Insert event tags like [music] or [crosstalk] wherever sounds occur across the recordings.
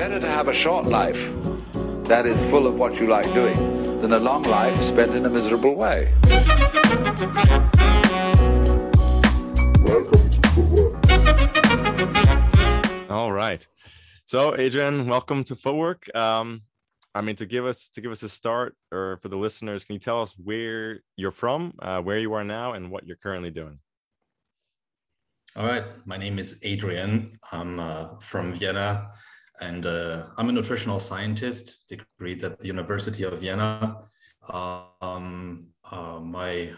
Better to have a short life that is full of what you like doing than a long life spent in a miserable way. Welcome to Footwork. All right. So, Adrian, welcome to Footwork. Um, I mean, to give us to give us a start, or for the listeners, can you tell us where you're from, uh, where you are now, and what you're currently doing? All right, my name is Adrian. I'm uh, from Vienna, and uh, I'm a nutritional scientist, degreed at the University of Vienna. Um, uh, my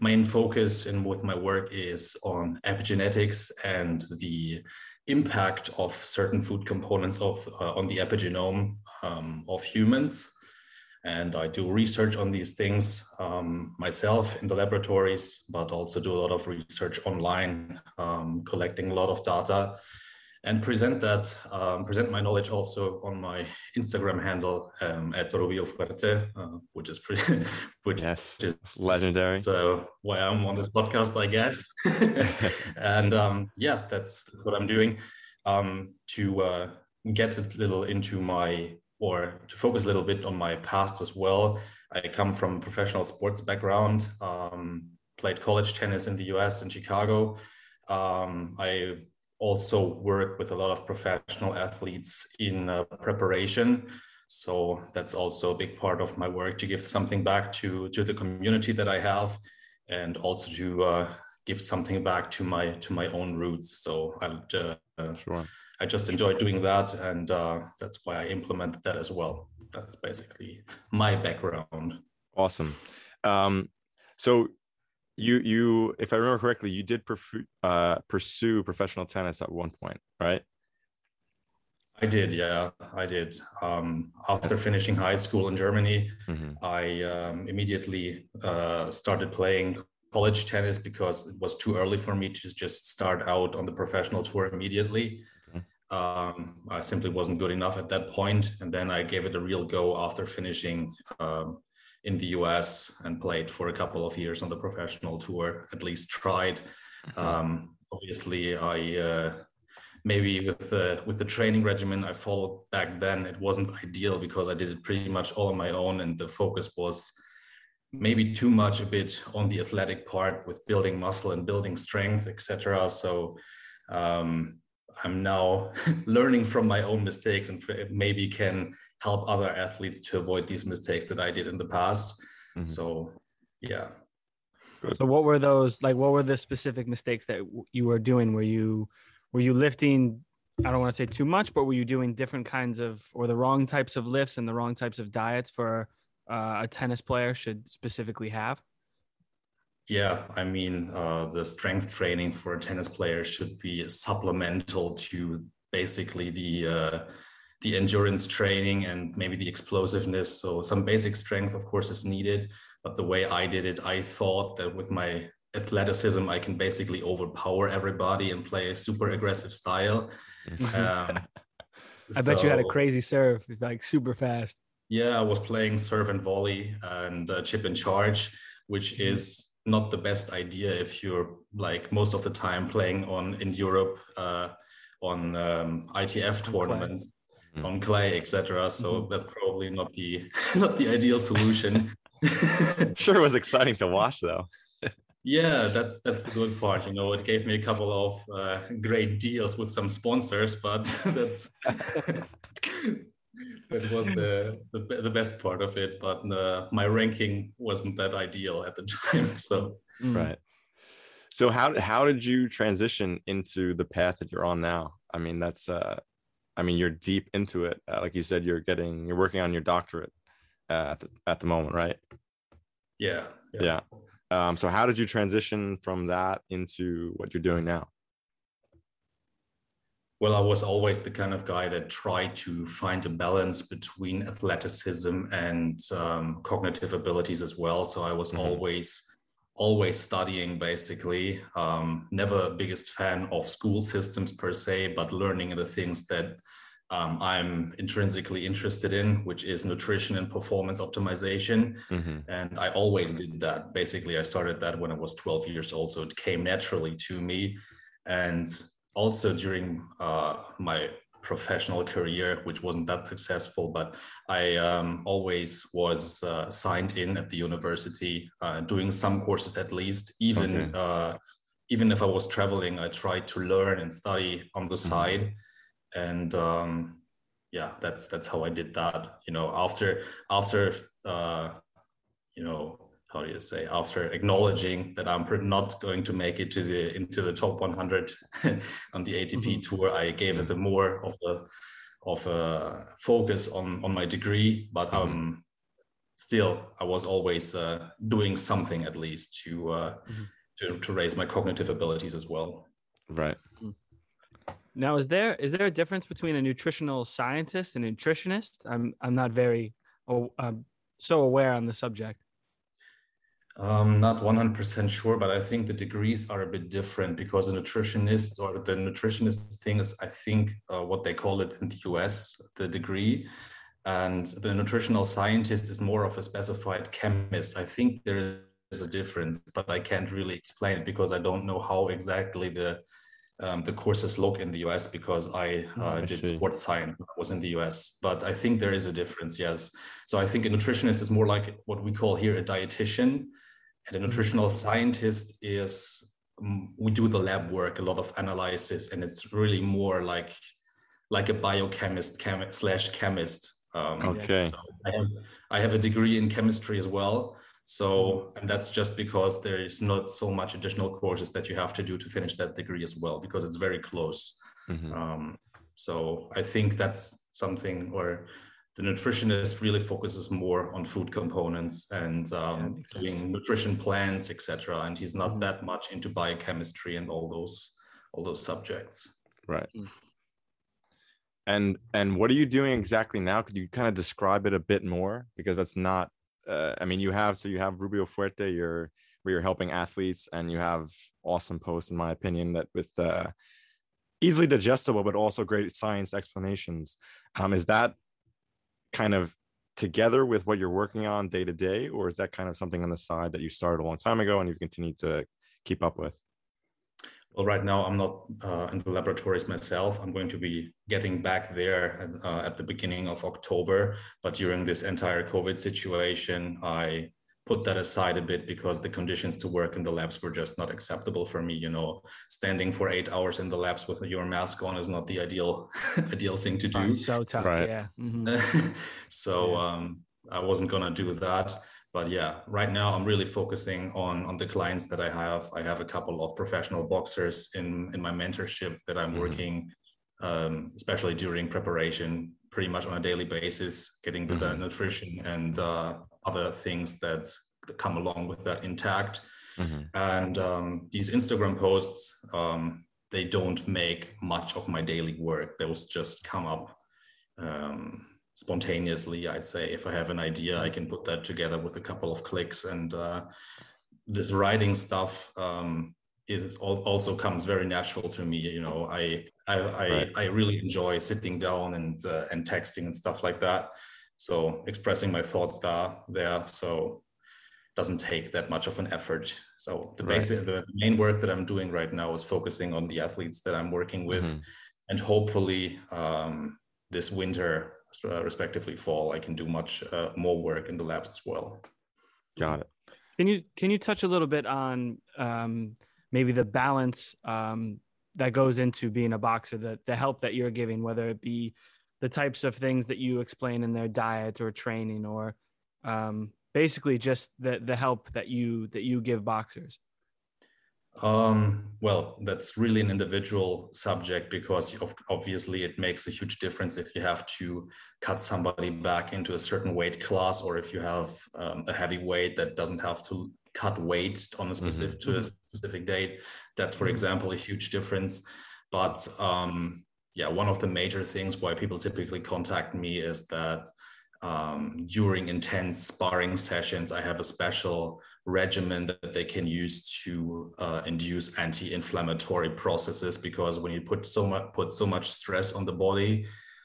main focus in with my work is on epigenetics and the impact of certain food components of uh, on the epigenome um, of humans and I do research on these things um, myself in the laboratories, but also do a lot of research online, um, collecting a lot of data, and present that um, present my knowledge also on my Instagram handle um, at Rubio Fuerte, uh, which is pretty, [laughs] which yes, is legendary. So why I'm on this podcast, I guess, [laughs] and um, yeah, that's what I'm doing um, to uh, get a little into my or to focus a little bit on my past as well, I come from a professional sports background, um, played college tennis in the US in Chicago. Um, I also work with a lot of professional athletes in uh, preparation. So that's also a big part of my work to give something back to, to the community that I have and also to uh, give something back to my to my own roots. So I uh, sure. I just enjoy doing that, and uh, that's why I implemented that as well. That's basically my background. Awesome. Um, so you you if I remember correctly, you did uh, pursue professional tennis at one point, right? I did, yeah, I did. Um, after finishing high school in Germany, mm-hmm. I um, immediately uh, started playing college tennis because it was too early for me to just start out on the professional tour immediately. Um, I simply wasn't good enough at that point, and then I gave it a real go after finishing um, in the US and played for a couple of years on the professional tour. At least tried. Mm-hmm. Um, obviously, I uh, maybe with the with the training regimen I followed back then, it wasn't ideal because I did it pretty much all on my own, and the focus was maybe too much a bit on the athletic part with building muscle and building strength, etc. So um, I'm now [laughs] learning from my own mistakes and maybe can help other athletes to avoid these mistakes that I did in the past. Mm-hmm. So, yeah. So, what were those like? What were the specific mistakes that you were doing? Were you were you lifting? I don't want to say too much, but were you doing different kinds of or the wrong types of lifts and the wrong types of diets for uh, a tennis player should specifically have? Yeah, I mean, uh, the strength training for a tennis player should be supplemental to basically the uh, the endurance training and maybe the explosiveness. So some basic strength, of course, is needed. But the way I did it, I thought that with my athleticism, I can basically overpower everybody and play a super aggressive style. Um, [laughs] I so, bet you had a crazy serve, like super fast. Yeah, I was playing serve and volley and uh, chip and charge, which mm-hmm. is not the best idea if you're like most of the time playing on in Europe uh, on um, ITF tournaments clay. on clay, etc. So mm-hmm. that's probably not the [laughs] not the ideal solution. [laughs] sure, it was exciting to watch though. [laughs] yeah, that's that's the good part. You know, it gave me a couple of uh, great deals with some sponsors, but that's that was the, the, the best part of it but uh, my ranking wasn't that ideal at the time so mm. right so how how did you transition into the path that you're on now i mean that's uh i mean you're deep into it uh, like you said you're getting you're working on your doctorate uh, at the, at the moment right yeah yeah, yeah. Um, so how did you transition from that into what you're doing now well, I was always the kind of guy that tried to find a balance between athleticism and um, cognitive abilities as well. So I was mm-hmm. always always studying basically. Um, never biggest fan of school systems per se but learning the things that um, i'm intrinsically interested in which is nutrition and performance optimization. Mm-hmm. and i always did that. Basically i started that when i was 12 years old so it came naturally to me. And also during uh, my professional career, which wasn't that successful, but I um, always was uh, signed in at the university, uh, doing some courses at least. Even okay. Uh, even if I was traveling, I tried to learn and study on the mm-hmm. side, and um, yeah, that's that's how I did that. You know, after after uh, you know how do you say after acknowledging that I'm not going to make it to the into the top 100 [laughs] on the ATP mm-hmm. tour, I gave it a more of a of a focus on on my degree, but mm-hmm. um still I was always uh, doing something at least to uh, mm-hmm. to to raise my cognitive abilities as well. Right. Mm. Now, is there is there a difference between a nutritional scientist and nutritionist? I'm I'm not very oh, I'm so aware on the subject. Um, not 100% sure, but I think the degrees are a bit different because a nutritionist or the nutritionist thing is, I think, uh, what they call it in the US, the degree. And the nutritional scientist is more of a specified chemist. I think there is a difference, but I can't really explain it because I don't know how exactly the um, the courses look in the US because I, uh, I did see. sports science I was in the US, but I think there is a difference. Yes. So I think a nutritionist is more like what we call here a dietitian and a mm-hmm. nutritional scientist is um, we do the lab work, a lot of analysis, and it's really more like like a biochemist chemi- slash chemist. Um, okay. So I have, I have a degree in chemistry as well. So, mm-hmm. and that's just because there is not so much additional courses that you have to do to finish that degree as well, because it's very close. Mm-hmm. Um, so I think that's something where the nutritionist really focuses more on food components and um, yeah, doing nutrition plans, etc. And he's not mm-hmm. that much into biochemistry and all those all those subjects. Right. Mm-hmm. And and what are you doing exactly now? Could you kind of describe it a bit more? Because that's not. Uh, I mean, you have so you have Rubio Fuerte. You're where you're helping athletes, and you have awesome posts, in my opinion, that with uh, easily digestible but also great science explanations. Um, is that kind of together with what you're working on day to day, or is that kind of something on the side that you started a long time ago and you've continued to keep up with? Well, right now I'm not uh, in the laboratories myself. I'm going to be getting back there uh, at the beginning of October. But during this entire COVID situation, I put that aside a bit because the conditions to work in the labs were just not acceptable for me you know standing for eight hours in the labs with your mask on is not the ideal [laughs] ideal thing to do so tough right. yeah mm-hmm. [laughs] so yeah. um i wasn't gonna do that but yeah right now i'm really focusing on on the clients that i have i have a couple of professional boxers in in my mentorship that i'm mm-hmm. working um, especially during preparation pretty much on a daily basis getting mm-hmm. the nutrition and uh, other things that come along with that intact. Mm-hmm. And um, these Instagram posts, um, they don't make much of my daily work. Those just come up um, spontaneously, I'd say. If I have an idea, I can put that together with a couple of clicks. And uh, this writing stuff um, is also comes very natural to me. You know, I I I, right. I really enjoy sitting down and uh, and texting and stuff like that. So expressing my thoughts there, there. So doesn't take that much of an effort. So the right. basic, the main work that I'm doing right now is focusing on the athletes that I'm working with, mm-hmm. and hopefully um, this winter, uh, respectively fall, I can do much uh, more work in the labs as well. Got it. Can you can you touch a little bit on um, maybe the balance um, that goes into being a boxer, the the help that you're giving, whether it be the types of things that you explain in their diet or training or um, basically just the the help that you that you give boxers um, well that's really an individual subject because obviously it makes a huge difference if you have to cut somebody back into a certain weight class or if you have um, a heavy weight that doesn't have to cut weight on a mm-hmm. specific mm-hmm. to a specific date that's for mm-hmm. example a huge difference but um, yeah, one of the major things why people typically contact me is that um, during intense sparring sessions, I have a special regimen that they can use to uh, induce anti-inflammatory processes. Because when you put so much put so much stress on the body,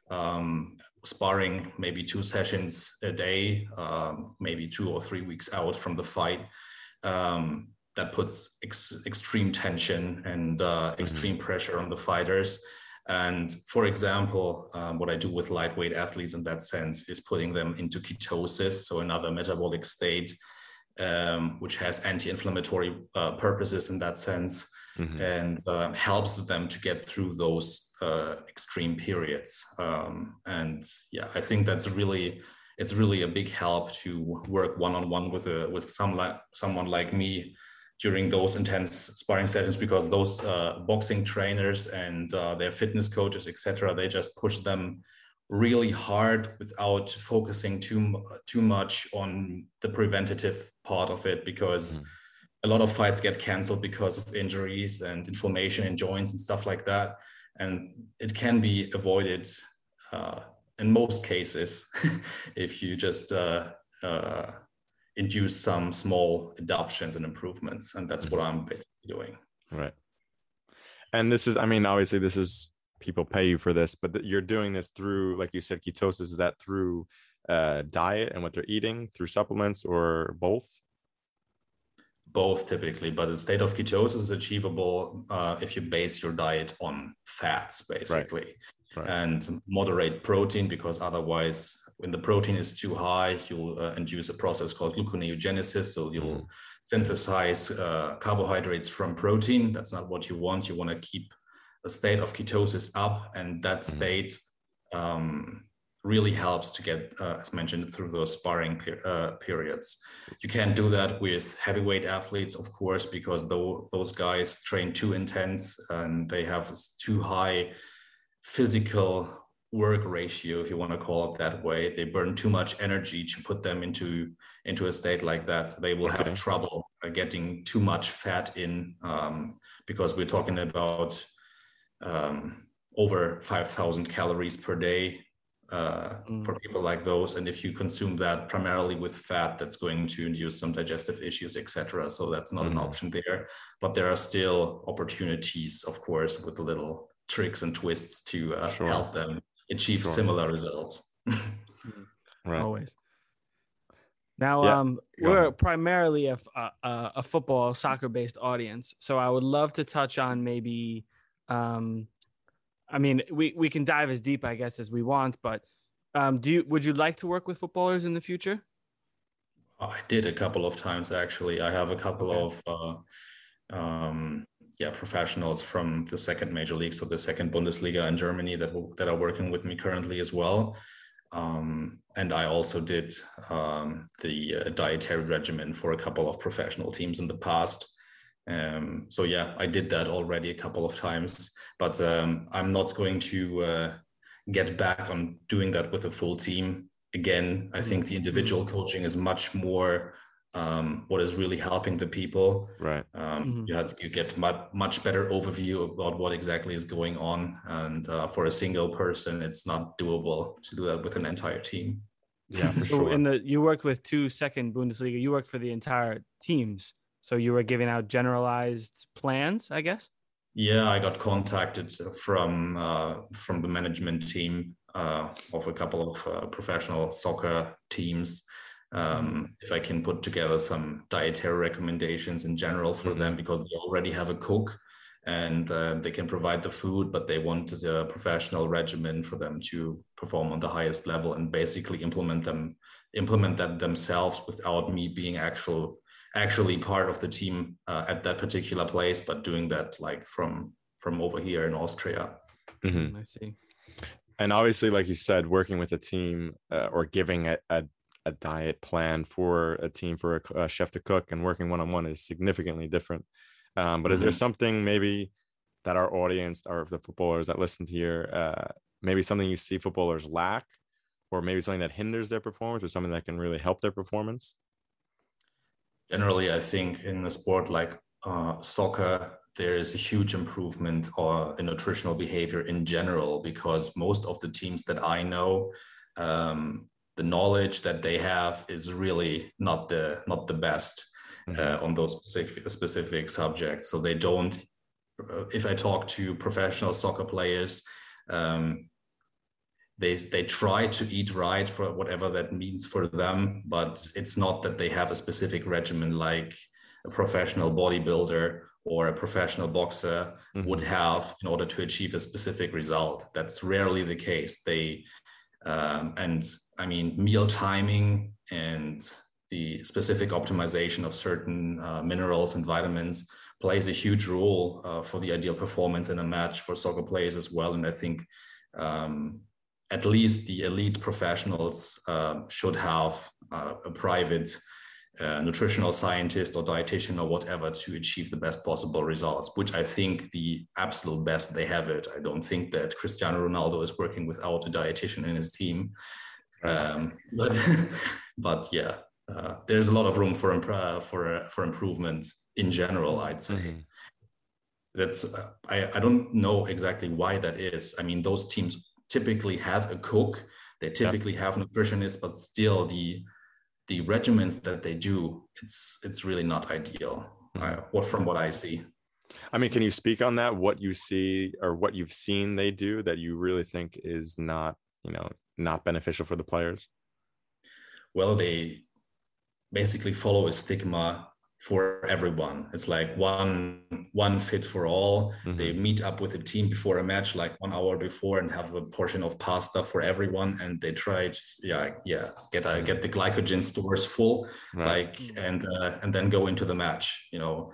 um, sparring maybe two sessions a day, um, maybe two or three weeks out from the fight, um, that puts ex- extreme tension and uh, mm-hmm. extreme pressure on the fighters And for example, um, what I do with lightweight athletes in that sense is putting them into ketosis, so another metabolic state, um, which has anti-inflammatory uh, purposes in that sense, mm-hmm. and uh, helps them to get through those uh, extreme periods. Um, and yeah, I think that's really it's really a big help to work one-on-one with a with some like someone like me during those intense sparring sessions because those uh, boxing trainers and uh, their fitness coaches etc they just push them really hard without focusing too too much on the preventative part of it because mm. a lot of fights get canceled because of injuries and inflammation in joints and stuff like that and it can be avoided uh, in most cases [laughs] if you just uh, uh, induce some small adoptions and improvements and that's what mm-hmm. i'm basically doing right and this is i mean obviously this is people pay you for this but you're doing this through like you said ketosis is that through uh, diet and what they're eating through supplements or both both typically but the state of ketosis is achievable uh, if you base your diet on fats basically right right. and moderate protein because otherwise when the protein is too high you'll uh, induce a process called gluconeogenesis so you'll mm. synthesize uh, carbohydrates from protein that's not what you want you want to keep a state of ketosis up and that mm-hmm. state um, really helps to get, uh, as mentioned, through those sparring per- uh, periods. You can't do that with heavyweight athletes, of course, because though those guys train too intense and they have too high physical work ratio if you want to call it that way they burn too much energy to put them into into a state like that they will okay. have trouble getting too much fat in um, because we're talking about um, over 5000 calories per day uh, mm. for people like those and if you consume that primarily with fat that's going to induce some digestive issues etc so that's not mm. an option there but there are still opportunities of course with little tricks and twists to uh, sure. help them achieve sure. similar results. [laughs] right. Always. Now, yeah. um, we're primarily a, a, a football, soccer based audience. So I would love to touch on maybe, um, I mean, we, we can dive as deep, I guess, as we want, but um, do you, would you like to work with footballers in the future? I did a couple of times, actually. I have a couple okay. of, uh, um, yeah professionals from the second major league, so the second Bundesliga in Germany that that are working with me currently as well. Um, and I also did um, the uh, dietary regimen for a couple of professional teams in the past. Um, so yeah, I did that already a couple of times, but um, I'm not going to uh, get back on doing that with a full team again. I think the individual mm-hmm. coaching is much more um, what is really helping the people. Right. Um, mm-hmm. You have you get much much better overview about what exactly is going on, and uh, for a single person, it's not doable to do that with an entire team. Yeah, [laughs] so sure. in the you worked with two second Bundesliga. You worked for the entire teams, so you were giving out generalized plans, I guess. Yeah, I got contacted from uh, from the management team uh, of a couple of uh, professional soccer teams um, if I can put together some dietary recommendations in general for mm-hmm. them because they already have a cook and uh, they can provide the food, but they wanted a professional regimen for them to perform on the highest level and basically implement them, implement that themselves without me being actual actually part of the team uh, at that particular place, but doing that like from from over here in Austria. Mm-hmm. I see. And obviously, like you said, working with a team uh, or giving a, a a diet plan for a team for a, a chef to cook and working one on one is significantly different. Um, but mm-hmm. is there mm-hmm. something maybe that our audience or the footballers that listen to here, uh, maybe something you see footballers lack, or maybe something that hinders their performance, or something that can really help their performance? Generally, I think in a sport like uh, soccer, there is a huge improvement or in nutritional behavior in general because most of the teams that I know um, the knowledge that they have is really not the not the best mm-hmm. uh, on those specific, specific subjects. So they don't. Uh, if I talk to professional soccer players, um, they they try to eat right for whatever that means for them, but it's not that they have a specific regimen like a professional bodybuilder or a professional boxer mm-hmm. would have in order to achieve a specific result. That's rarely the case. They um, and I mean meal timing and the specific optimization of certain uh, minerals and vitamins plays a huge role uh, for the ideal performance in a match for soccer players as well. And I think um, at least the elite professionals uh, should have uh, a private uh, nutritional scientist or dietitian or whatever to achieve the best possible results, which I think the absolute best they have it. I don't think that Cristiano Ronaldo is working without a dietitian in his team. Um, but, [laughs] but yeah, uh, there's a lot of room for imp- for for improvement in general. I'd say. Mm-hmm. That's uh, I, I don't know exactly why that is. I mean, those teams typically have a cook, they typically have nutritionists, but still the the regimens that they do, it's it's really not ideal. Mm-hmm. Uh, from what I see. I mean, can you speak on that? What you see or what you've seen they do that you really think is not, you know, not beneficial for the players? Well, they basically follow a stigma for everyone. It's like one one fit for all. Mm-hmm. They meet up with a team before a match, like one hour before, and have a portion of pasta for everyone. And they try, to, yeah, yeah, get uh, get the glycogen stores full, right. like, and uh, and then go into the match. You know,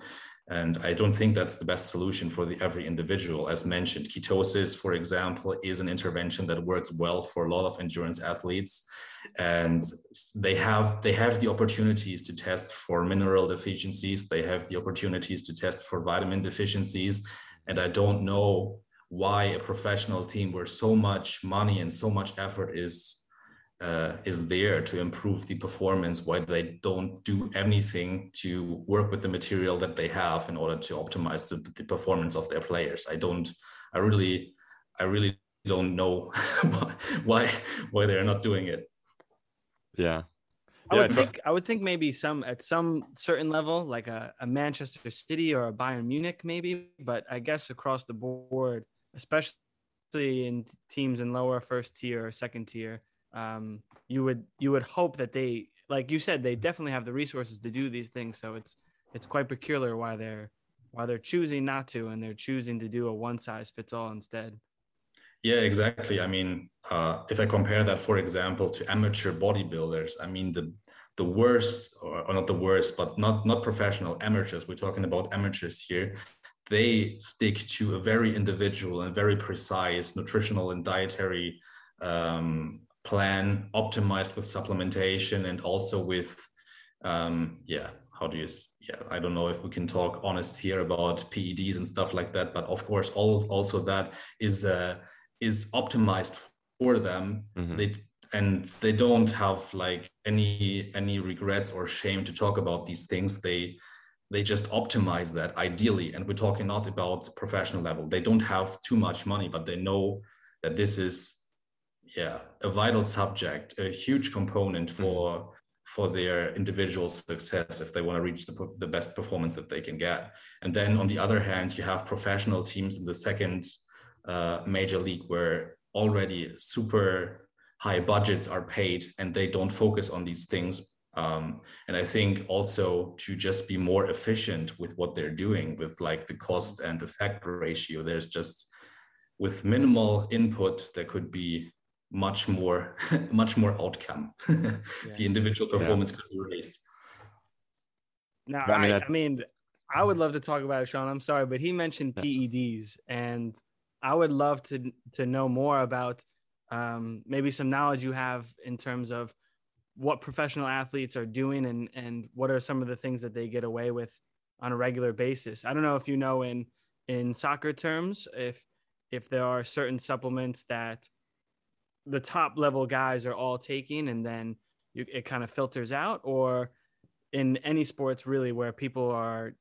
and I don't think that's the best solution for the, every individual. As mentioned, ketosis, for example, is an intervention that works well for a lot of endurance athletes. And they have they have the opportunities to test for mineral deficiencies. They have the opportunities to test for vitamin deficiencies. And I don't know why a professional team where so much money and so much effort is uh, is there to improve the performance why they don't do anything to work with the material that they have in order to optimize the, the performance of their players i don't i really i really don't know [laughs] why why they're not doing it yeah I would think I would think maybe some at some certain level, like a, a Manchester City or a Bayern Munich, maybe. But I guess across the board, especially in teams in lower first tier or second tier, um, you would you would hope that they like you said they definitely have the resources to do these things. So it's it's quite peculiar why they're why they're choosing not to and they're choosing to do a one size fits all instead. Yeah exactly. I mean uh, if i compare that for example to amateur bodybuilders i mean the the worst or, or not the worst but not not professional amateurs we're talking about amateurs here they stick to a very individual and very precise nutritional and dietary um, plan optimized with supplementation and also with um, yeah how do you yeah i don't know if we can talk honest here about peds and stuff like that but of course all also that is uh, is optimized for them. Mm-hmm. they and they don't have like any any regrets or shame to talk about these things. They they just optimize that ideally. And we're talking not about professional level. They don't have too much money but they know that this is yeah a vital subject a huge component mm-hmm. for mm-hmm. for their individual success if they want to reach the, the best performance that they can get and then on the other hand you have professional teams in the second uh, major league where already super high budgets are paid and they don't focus on these things um, and i think also to just be more efficient with what they're doing with like the cost and effect ratio there's just with minimal input there could be much more [laughs] much more outcome [laughs] yeah. the individual performance yeah. could be raised now I mean, I, I mean i would love to talk about it sean i'm sorry but he mentioned peds and i would love to to know more about um, maybe some knowledge you have in terms of what professional athletes are doing and and what are some of the things that they get away with on a regular basis i don't know if you know in in soccer terms if if there are certain supplements that the top level guys are all taking and then you, it kind of filters out? Or in any sports really where people are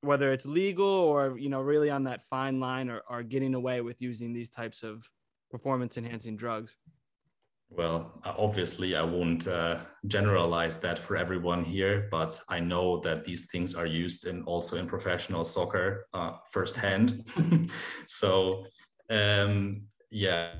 whether it's legal or you know really on that fine line or are getting away with using these types of performance enhancing drugs? Well obviously i won't uh, generalize that for everyone here but i know that these things are used in also in professional soccer uh, firsthand. [laughs] So um, yeah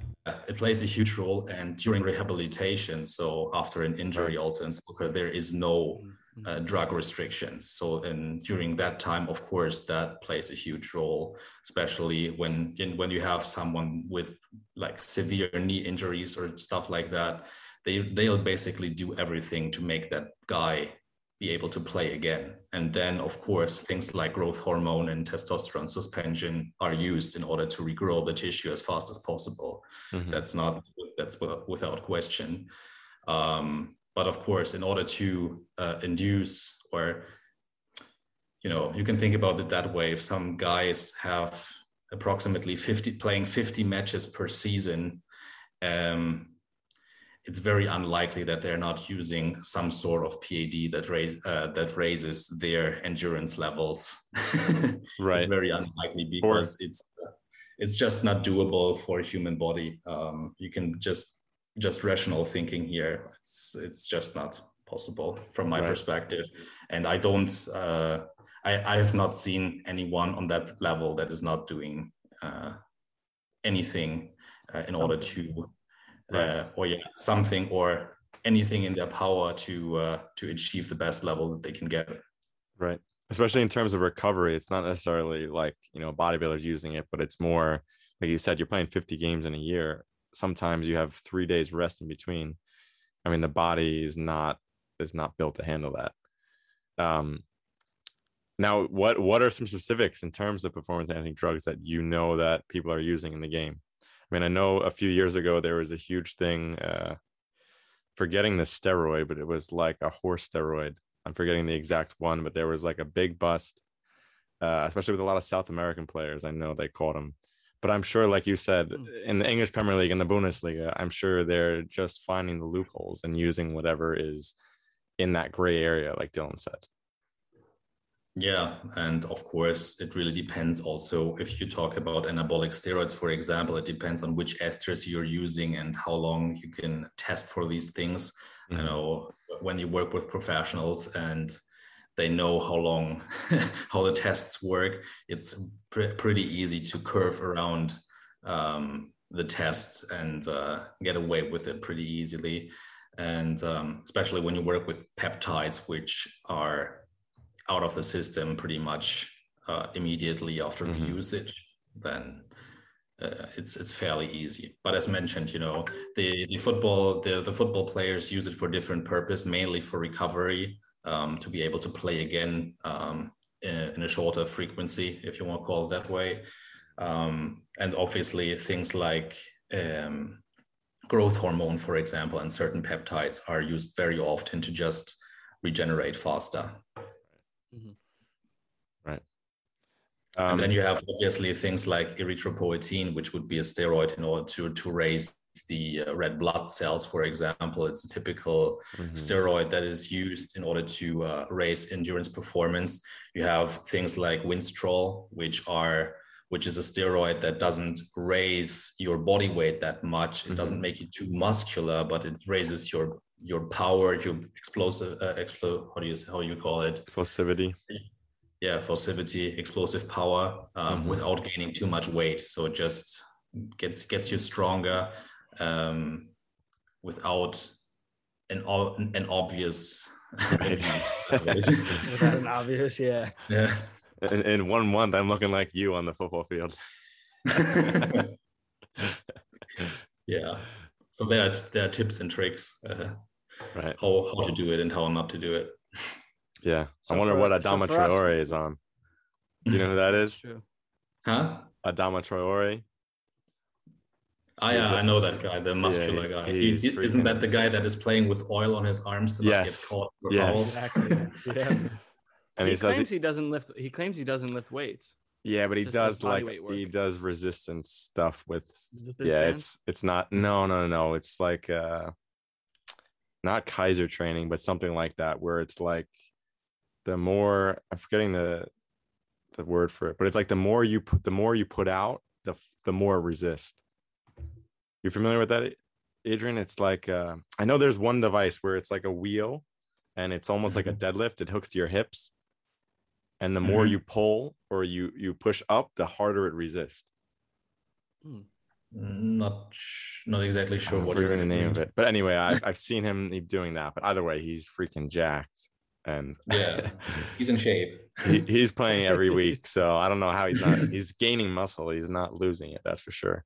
it plays a huge role and during rehabilitation so after an injury also in soccer there is no uh, drug restrictions. So, and during that time, of course, that plays a huge role, especially when when you have someone with like severe knee injuries or stuff like that. They they'll basically do everything to make that guy be able to play again. And then, of course, things like growth hormone and testosterone suspension are used in order to regrow the tissue as fast as possible. Mm-hmm. That's not that's without question. Um, but of course, in order to uh, induce or you know, you can think about it that way. If some guys have approximately 50 playing 50 matches per season, um, it's very unlikely that they're not using some sort of PED that raise uh, that raises their endurance levels. [laughs] right. It's very unlikely because or- it's it's just not doable for a human body. Um, you can just just rational thinking here. It's it's just not possible from my right. perspective, and I don't. Uh, I I have not seen anyone on that level that is not doing uh, anything uh, in order to, right. or yeah, something or anything in their power to uh, to achieve the best level that they can get. Right. Especially in terms of recovery, it's not necessarily like you know bodybuilders using it, but it's more like you said, you're playing 50 games in a year sometimes you have three days rest in between i mean the body is not is not built to handle that um now what what are some specifics in terms of performance enhancing drugs that you know that people are using in the game i mean i know a few years ago there was a huge thing uh forgetting the steroid but it was like a horse steroid i'm forgetting the exact one but there was like a big bust uh, especially with a lot of south american players i know they caught them but I'm sure, like you said, hmm. in the English Premier League and the Bundesliga, I'm sure they're just finding the loopholes and using whatever is in that gray area, like Dylan said. Yeah, and of course, it really depends also if you talk about anabolic steroids, for example, it depends on which esters you're using and how long you can test for these things. Mm-hmm. You know, when you work with professionals and they know how long [laughs] how the tests work it's pr- pretty easy to curve around um, the tests and uh, get away with it pretty easily and um, especially when you work with peptides which are out of the system pretty much uh, immediately after mm-hmm. the usage then uh, it's it's fairly easy. But as mentioned, you know, the the football the the football players use it for different purpose, mainly for recovery um, to be able to play again um, in, in, a shorter frequency, if you want to call it that way. Um, and obviously, things like um, growth hormone, for example, and certain peptides are used very often to just regenerate faster. Mm-hmm. Right. and then um, you have obviously things like erythropoietin, which would be a steroid in order to, to raise the uh, red blood cells, for example. It's a typical mm-hmm. steroid that is used in order to uh, raise endurance performance. You have things like Winstrol, which are which is a steroid that doesn't raise your body weight that much. It mm-hmm. doesn't make you too muscular, but it raises your your power, your explosive, uh, explo- how do you how you call it? Explosivity. Yeah, explosivity, explosive power, um, mm-hmm. without gaining too much weight. So it just gets gets you stronger um, without an an obvious right. [laughs] [laughs] without an obvious yeah yeah in, in one month i'm looking like you on the football field [laughs] yeah so there are, there are tips and tricks uh, right how, how to do it and how not to do it yeah [laughs] so i wonder what adama so traore is on do you know who that is huh adama traore Oh, yeah, a, I know that guy, the muscular yeah, guy. He, isn't that the guy that is playing with oil on his arms to yes. get caught? Yes, exactly. [laughs] yeah. And he, he claims he, he, doesn't lift. He claims he doesn't lift weights. Yeah, but he does like he does resistance stuff with. Resistance yeah, it's it's not. No, no, no. It's like uh, not Kaiser training, but something like that, where it's like the more I'm forgetting the the word for it, but it's like the more you put the more you put out, the the more resist. You're familiar with that, Adrian? It's like uh, I know there's one device where it's like a wheel, and it's almost mm-hmm. like a mm-hmm. deadlift. It hooks to your hips, and the mm-hmm. more you pull or you you push up, the harder it resists. Hmm. Not not exactly sure what you're the name of it, but anyway, I've [laughs] I've seen him doing that. But either way, he's freaking jacked. and [laughs] yeah, he's in shape. he, he's playing [laughs] every week, so I don't know how he's not. He's gaining muscle. He's not losing it. That's for sure.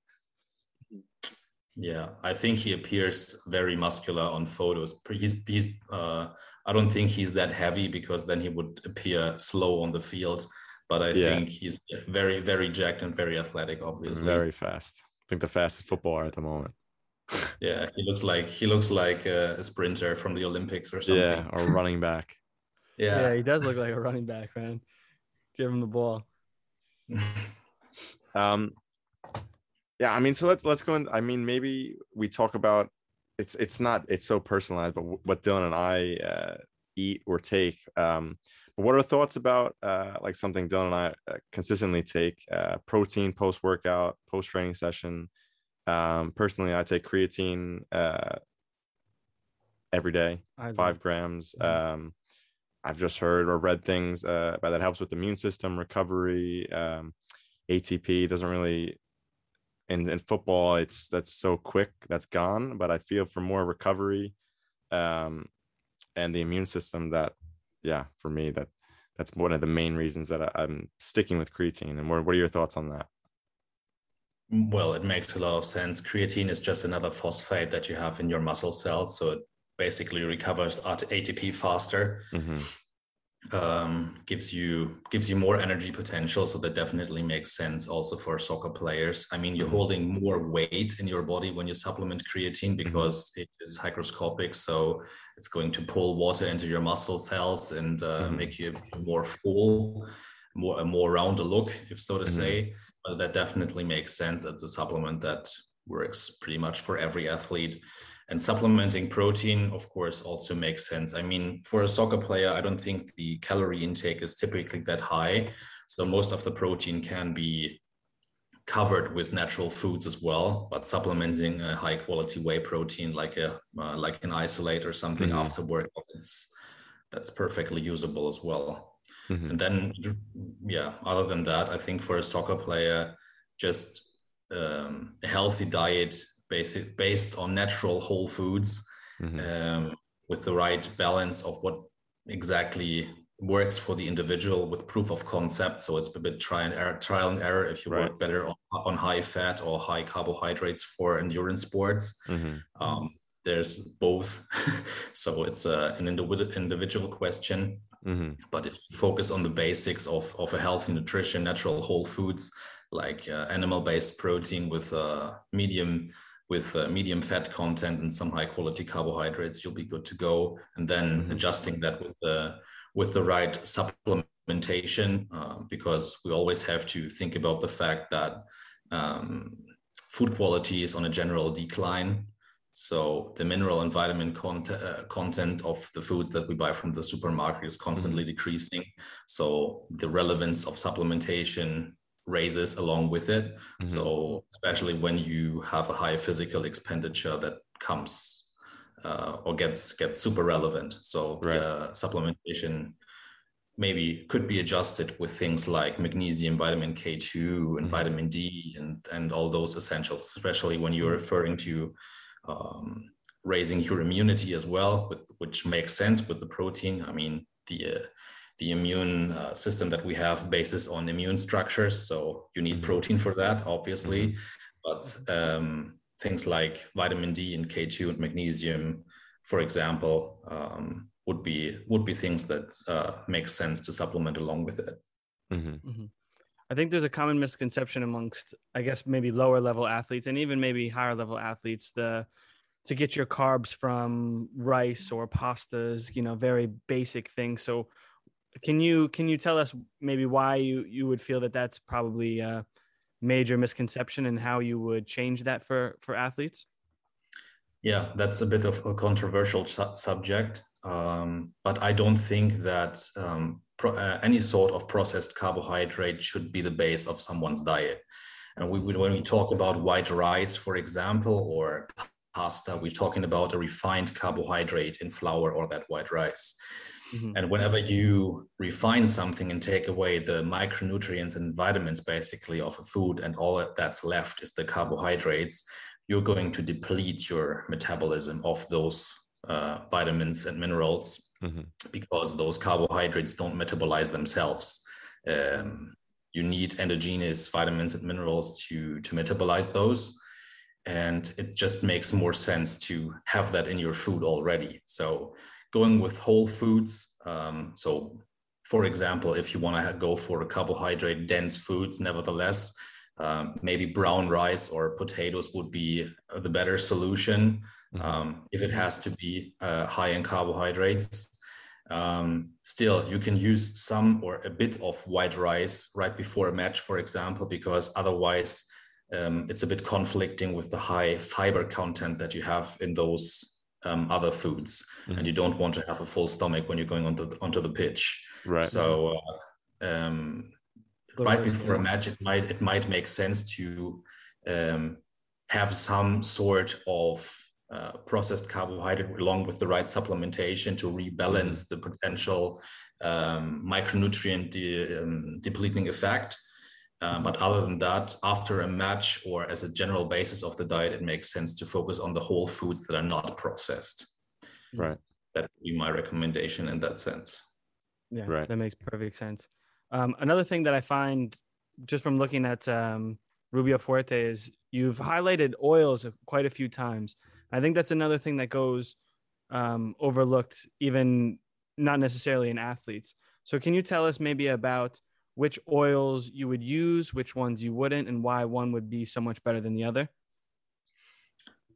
Yeah, I think he appears very muscular on photos. He's he's. Uh, I don't think he's that heavy because then he would appear slow on the field. But I yeah. think he's very very jacked and very athletic. Obviously, very fast. I think the fastest footballer at the moment. yeah, he looks like he looks like a, a sprinter from the Olympics or something. Yeah, or running back. [laughs] yeah, yeah, he does look like a running back, man. Give him the ball. [laughs] um, yeah, I mean, so let's let's go in. I mean, maybe we talk about it's it's not it's so personalized, but what Dylan and I uh, eat or take. Um, but what are thoughts about uh, like something Dylan and I uh, consistently take? Uh, protein post workout, post training session. Um, personally, I take creatine uh, every day, five grams. Mm-hmm. Um, I've just heard or read things uh, about that helps with the immune system recovery. Um, ATP doesn't really in, in football it's that's so quick that's gone but i feel for more recovery um and the immune system that yeah for me that that's one of the main reasons that I, am sticking with creatine. And what, what are your thoughts on that? Well it makes a lot of sense. Creatine is just another phosphate that you have in your muscle cells. So it basically recovers at atp faster. Mm-hmm um, gives you gives you more energy potential so that definitely makes sense also for soccer players i mean you're mm-hmm. holding more weight in your body when you supplement creatine mm-hmm. because mm-hmm. it is hygroscopic so it's going to pull water into your muscle cells and uh, mm-hmm. make you more full more a more rounder look if so to mm-hmm. say but that definitely makes sense It's a supplement that works pretty much for every athlete and supplementing protein, of course, also makes sense. I mean, for a soccer player, I don't think the calorie intake is typically that high. So most of the protein can be covered with natural foods as well. But supplementing a high quality whey protein, like a uh, like an isolate or something mm-hmm. after workout, is that's perfectly usable as well. Mm-hmm. And then, yeah, other than that, I think for a soccer player, just um, a healthy diet basic, based on natural whole foods mm-hmm. um, with the right balance of what exactly works for the individual with proof of concept. So it's a bit try and error, trial and error if you right. work better on, on, high fat or high carbohydrates for endurance sports. Mm-hmm. Um, there's both. [laughs] so it's uh, an individual question. Mm-hmm. But if you focus on the basics of, of a healthy nutrition, natural whole foods like uh, animal based protein with uh, medium with uh, medium fat content and some high quality carbohydrates, you'll be good to go. And then mm-hmm. adjusting that with the with the right supplementation, uh, because we always have to think about the fact that um, food quality is on a general decline. So the mineral and vitamin content, uh, content of the foods that we buy from the supermarket is constantly mm-hmm. decreasing. So the relevance of supplementation raises along with it. Mm-hmm. So especially when you have a high physical expenditure that comes uh, or gets gets super relevant. So right. uh, supplementation maybe could be adjusted with things like magnesium, vitamin K2, and mm-hmm. vitamin D, and and all those essentials. Especially when you're mm-hmm. referring to um, raising your immunity as well, with which makes sense with the protein. I mean the uh, the immune uh, system that we have bases on immune structures. So you need mm-hmm. protein for that, obviously. Mm-hmm. But um, things like vitamin D and K2 and magnesium, for example, um, would be would be things that uh, make sense to supplement along with it. Mm-hmm. mm-hmm. I think there's a common misconception amongst, I guess, maybe lower level athletes and even maybe higher level athletes the to get your carbs from rice or pastas, you know, very basic things. So can you can you tell us maybe why you you would feel that that's probably a major misconception and how you would change that for for athletes? Yeah, that's a bit of a controversial su- subject, um, but I don't think that um, pro- uh, any sort of processed carbohydrate should be the base of someone's diet. And we, when we talk about white rice, for example, or pasta, we're talking about a refined carbohydrate in flour or that white rice. Mm-hmm. And whenever you refine something and take away the micronutrients and vitamins basically of a food, and all that's left is the carbohydrates, you're going to deplete your metabolism of those uh, vitamins and minerals mm-hmm. because those carbohydrates don't metabolize themselves. Um, you need endogenous vitamins and minerals to to metabolize those and it just makes more sense to have that in your food already so going with whole foods um, so for example if you want to go for a carbohydrate dense foods nevertheless um, maybe brown rice or potatoes would be the better solution mm-hmm. um, if it has to be uh, high in carbohydrates um, still, you can use some or a bit of white rice right before a match, for example, because otherwise um, it's a bit conflicting with the high fiber content that you have in those um, other foods, mm-hmm. and you don't want to have a full stomach when you're going onto the, onto the pitch. Right. So, uh, um, right before a match, it might it might make sense to um, have some sort of uh, processed carbohydrate along with the right supplementation to rebalance mm-hmm. the potential um, micronutrient de- um, depleting effect. Um, but other than that, after a match or as a general basis of the diet, it makes sense to focus on the whole foods that are not processed. Right. That would be my recommendation in that sense. Yeah, right. that makes perfect sense. Um, another thing that I find just from looking at um, Rubio Fuerte is you've highlighted oils quite a few times. I think that's another thing that goes um, overlooked, even not necessarily in athletes. So, can you tell us maybe about which oils you would use, which ones you wouldn't, and why one would be so much better than the other?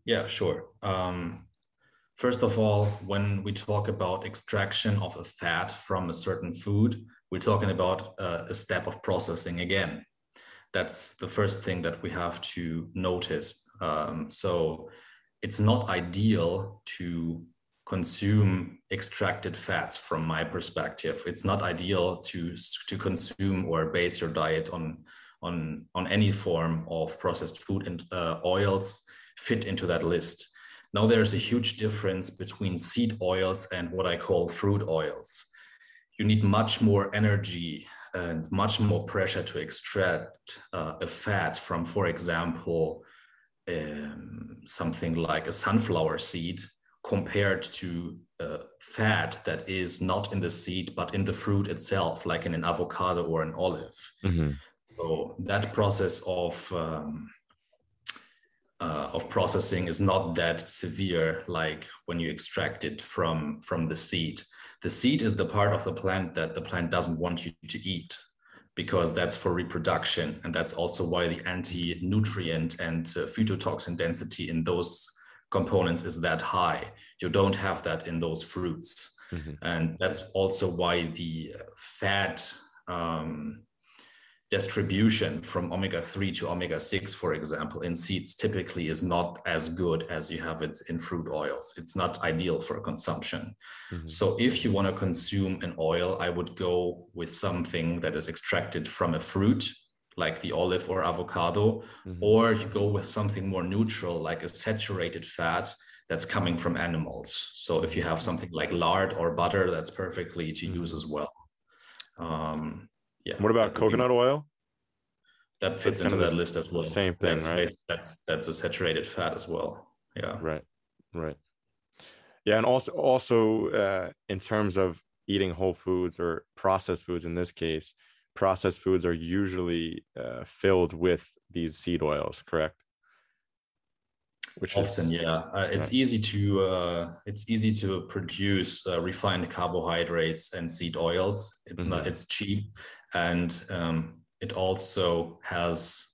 Yeah, sure. Um, first of all, when we talk about extraction of a fat from a certain food, we're talking about uh, a step of processing again. That's the first thing that we have to notice. Um, so, it's not ideal to consume extracted fats from my perspective. It's not ideal to to consume or base your diet on on on any form of processed food and uh, oils fit into that list. Now there's a huge difference between seed oils and what i call fruit oils. You need much more energy and much more pressure to extract uh, a fat from for example um, something like a sunflower seed compared to a fat that is not in the seed but in the fruit itself, like in an avocado or an olive. Mm-hmm. So that process of um, uh, of processing is not that severe like when you extract it from from the seed. The seed is the part of the plant that the plant doesn't want you to eat because that's for reproduction. And that's also why the anti nutrient and uh, phytotoxin density in those components is that high. You don't have that in those fruits. Mm-hmm. And that's also why the fat um, distribution from omega 3 to omega 6 for example in seeds typically is not as good as you have it in fruit oils it's not ideal for consumption mm-hmm. so if you want to consume an oil i would go with something that is extracted from a fruit like the olive or avocado mm-hmm. or you go with something more neutral like a saturated fat that's coming from animals so if you have something like lard or butter that's perfectly to mm-hmm. use as well um, yeah. What about coconut be, oil? That fits into that list as well. Same thing, that's, right? That's that's a saturated fat as well. Yeah. Right. Right. Yeah, and also also uh, in terms of eating whole foods or processed foods in this case, processed foods are usually uh, filled with these seed oils, correct? which often is, yeah uh, it's easy to uh, it's easy to produce uh, refined carbohydrates and seed oils it's mm-hmm. not it's cheap and um, it also has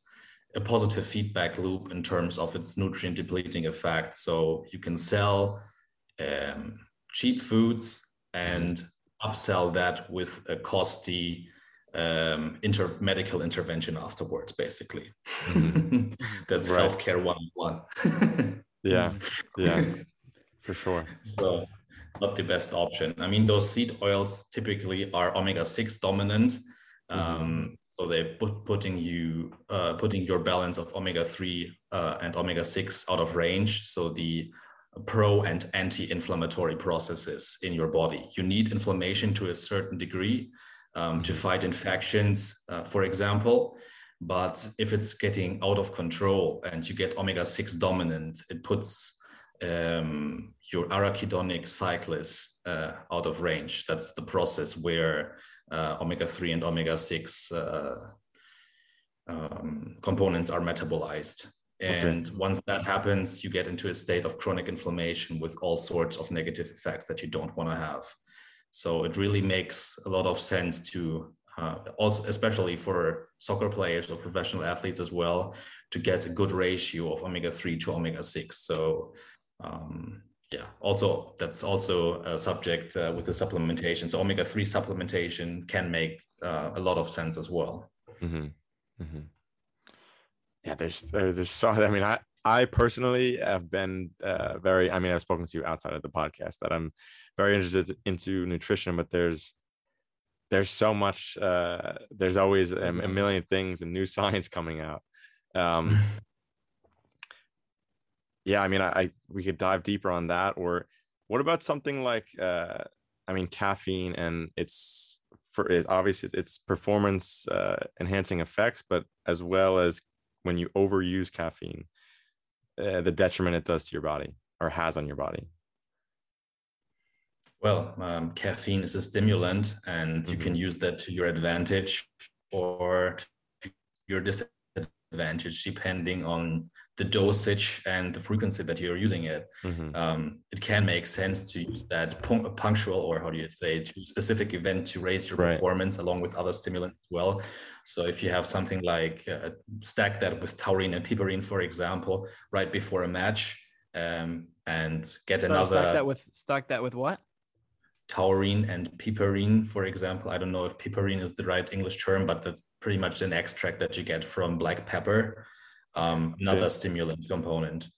a positive feedback loop in terms of its nutrient depleting effect so you can sell um, cheap foods and mm-hmm. upsell that with a costly um, inter- medical intervention afterwards, basically. Mm-hmm. [laughs] That's right. healthcare one one. [laughs] yeah, yeah, for sure. So, not the best option. I mean, those seed oils typically are omega six dominant. Mm-hmm. Um, so they're put, putting you uh, putting your balance of omega three uh, and omega six out of range. So the pro and anti-inflammatory processes in your body. You need inflammation to a certain degree um, to mm-hmm. fight infections, uh, for example. But if it's getting out of control and you get omega 6 dominant, it puts um, your arachidonic cycles uh, out of range. That's the process where uh, omega 3 and omega 6 uh, um, components are metabolized. And okay. once that happens, you get into a state of chronic inflammation with all sorts of negative effects that you don't want to have. So it really makes a lot of sense to uh, also, especially for soccer players or professional athletes as well, to get a good ratio of omega 3 to omega 6. So um, yeah also that's also a subject uh, with the supplementation so omega-3 supplementation can make uh, a lot of sense as well mm-hmm. Mm-hmm. yeah there's there's so i mean i i personally have been uh, very i mean i've spoken to you outside of the podcast that i'm very interested into nutrition but there's there's so much uh, there's always a, a million things and new [laughs] science coming out um, [laughs] yeah, I mean, I, I, we could dive deeper on that. Or what about something like, uh, I mean, caffeine and it's for it, obviously it's performance uh, enhancing effects, but as well as when you overuse caffeine, uh, the detriment it does to your body or has on your body. Well, um, caffeine is a stimulant, and mm-hmm. you can mm-hmm. use that to your advantage or your disadvantage, depending on the dosage and the frequency that you're using it, mm-hmm. um, it can make sense to use that punctual or how do you say to specific event to raise your right. performance along with other stimulants as well. So if you have something like uh, stack that with taurine and piperine, for example, right before a match, um, and get so another stack that with stack that with what? Taurine and piperine, for example. I don't know if piperine is the right English term, but that's pretty much an extract that you get from black pepper um, another stimulant component.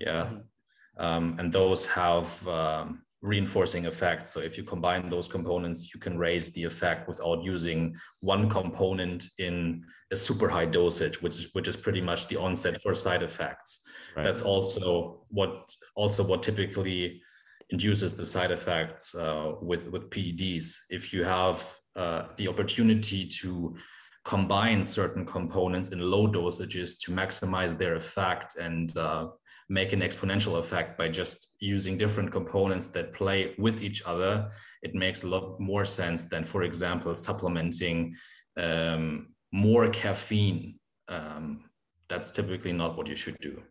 Yeah. Mm-hmm. Um, and those have um, reinforcing effects. So if you combine those components, you can raise the effect without using one component in a super high dosage, which which is pretty much the onset for side effects. Right. That's also what also what typically induces the side effects uh, with with PEDs. If you have uh, the opportunity to combine certain components in low dosages to maximize their effect and uh, make an exponential effect by just using different components that play with each other, it makes a lot more sense than, for example, supplementing um, more caffeine. Um, that's typically not what you should do.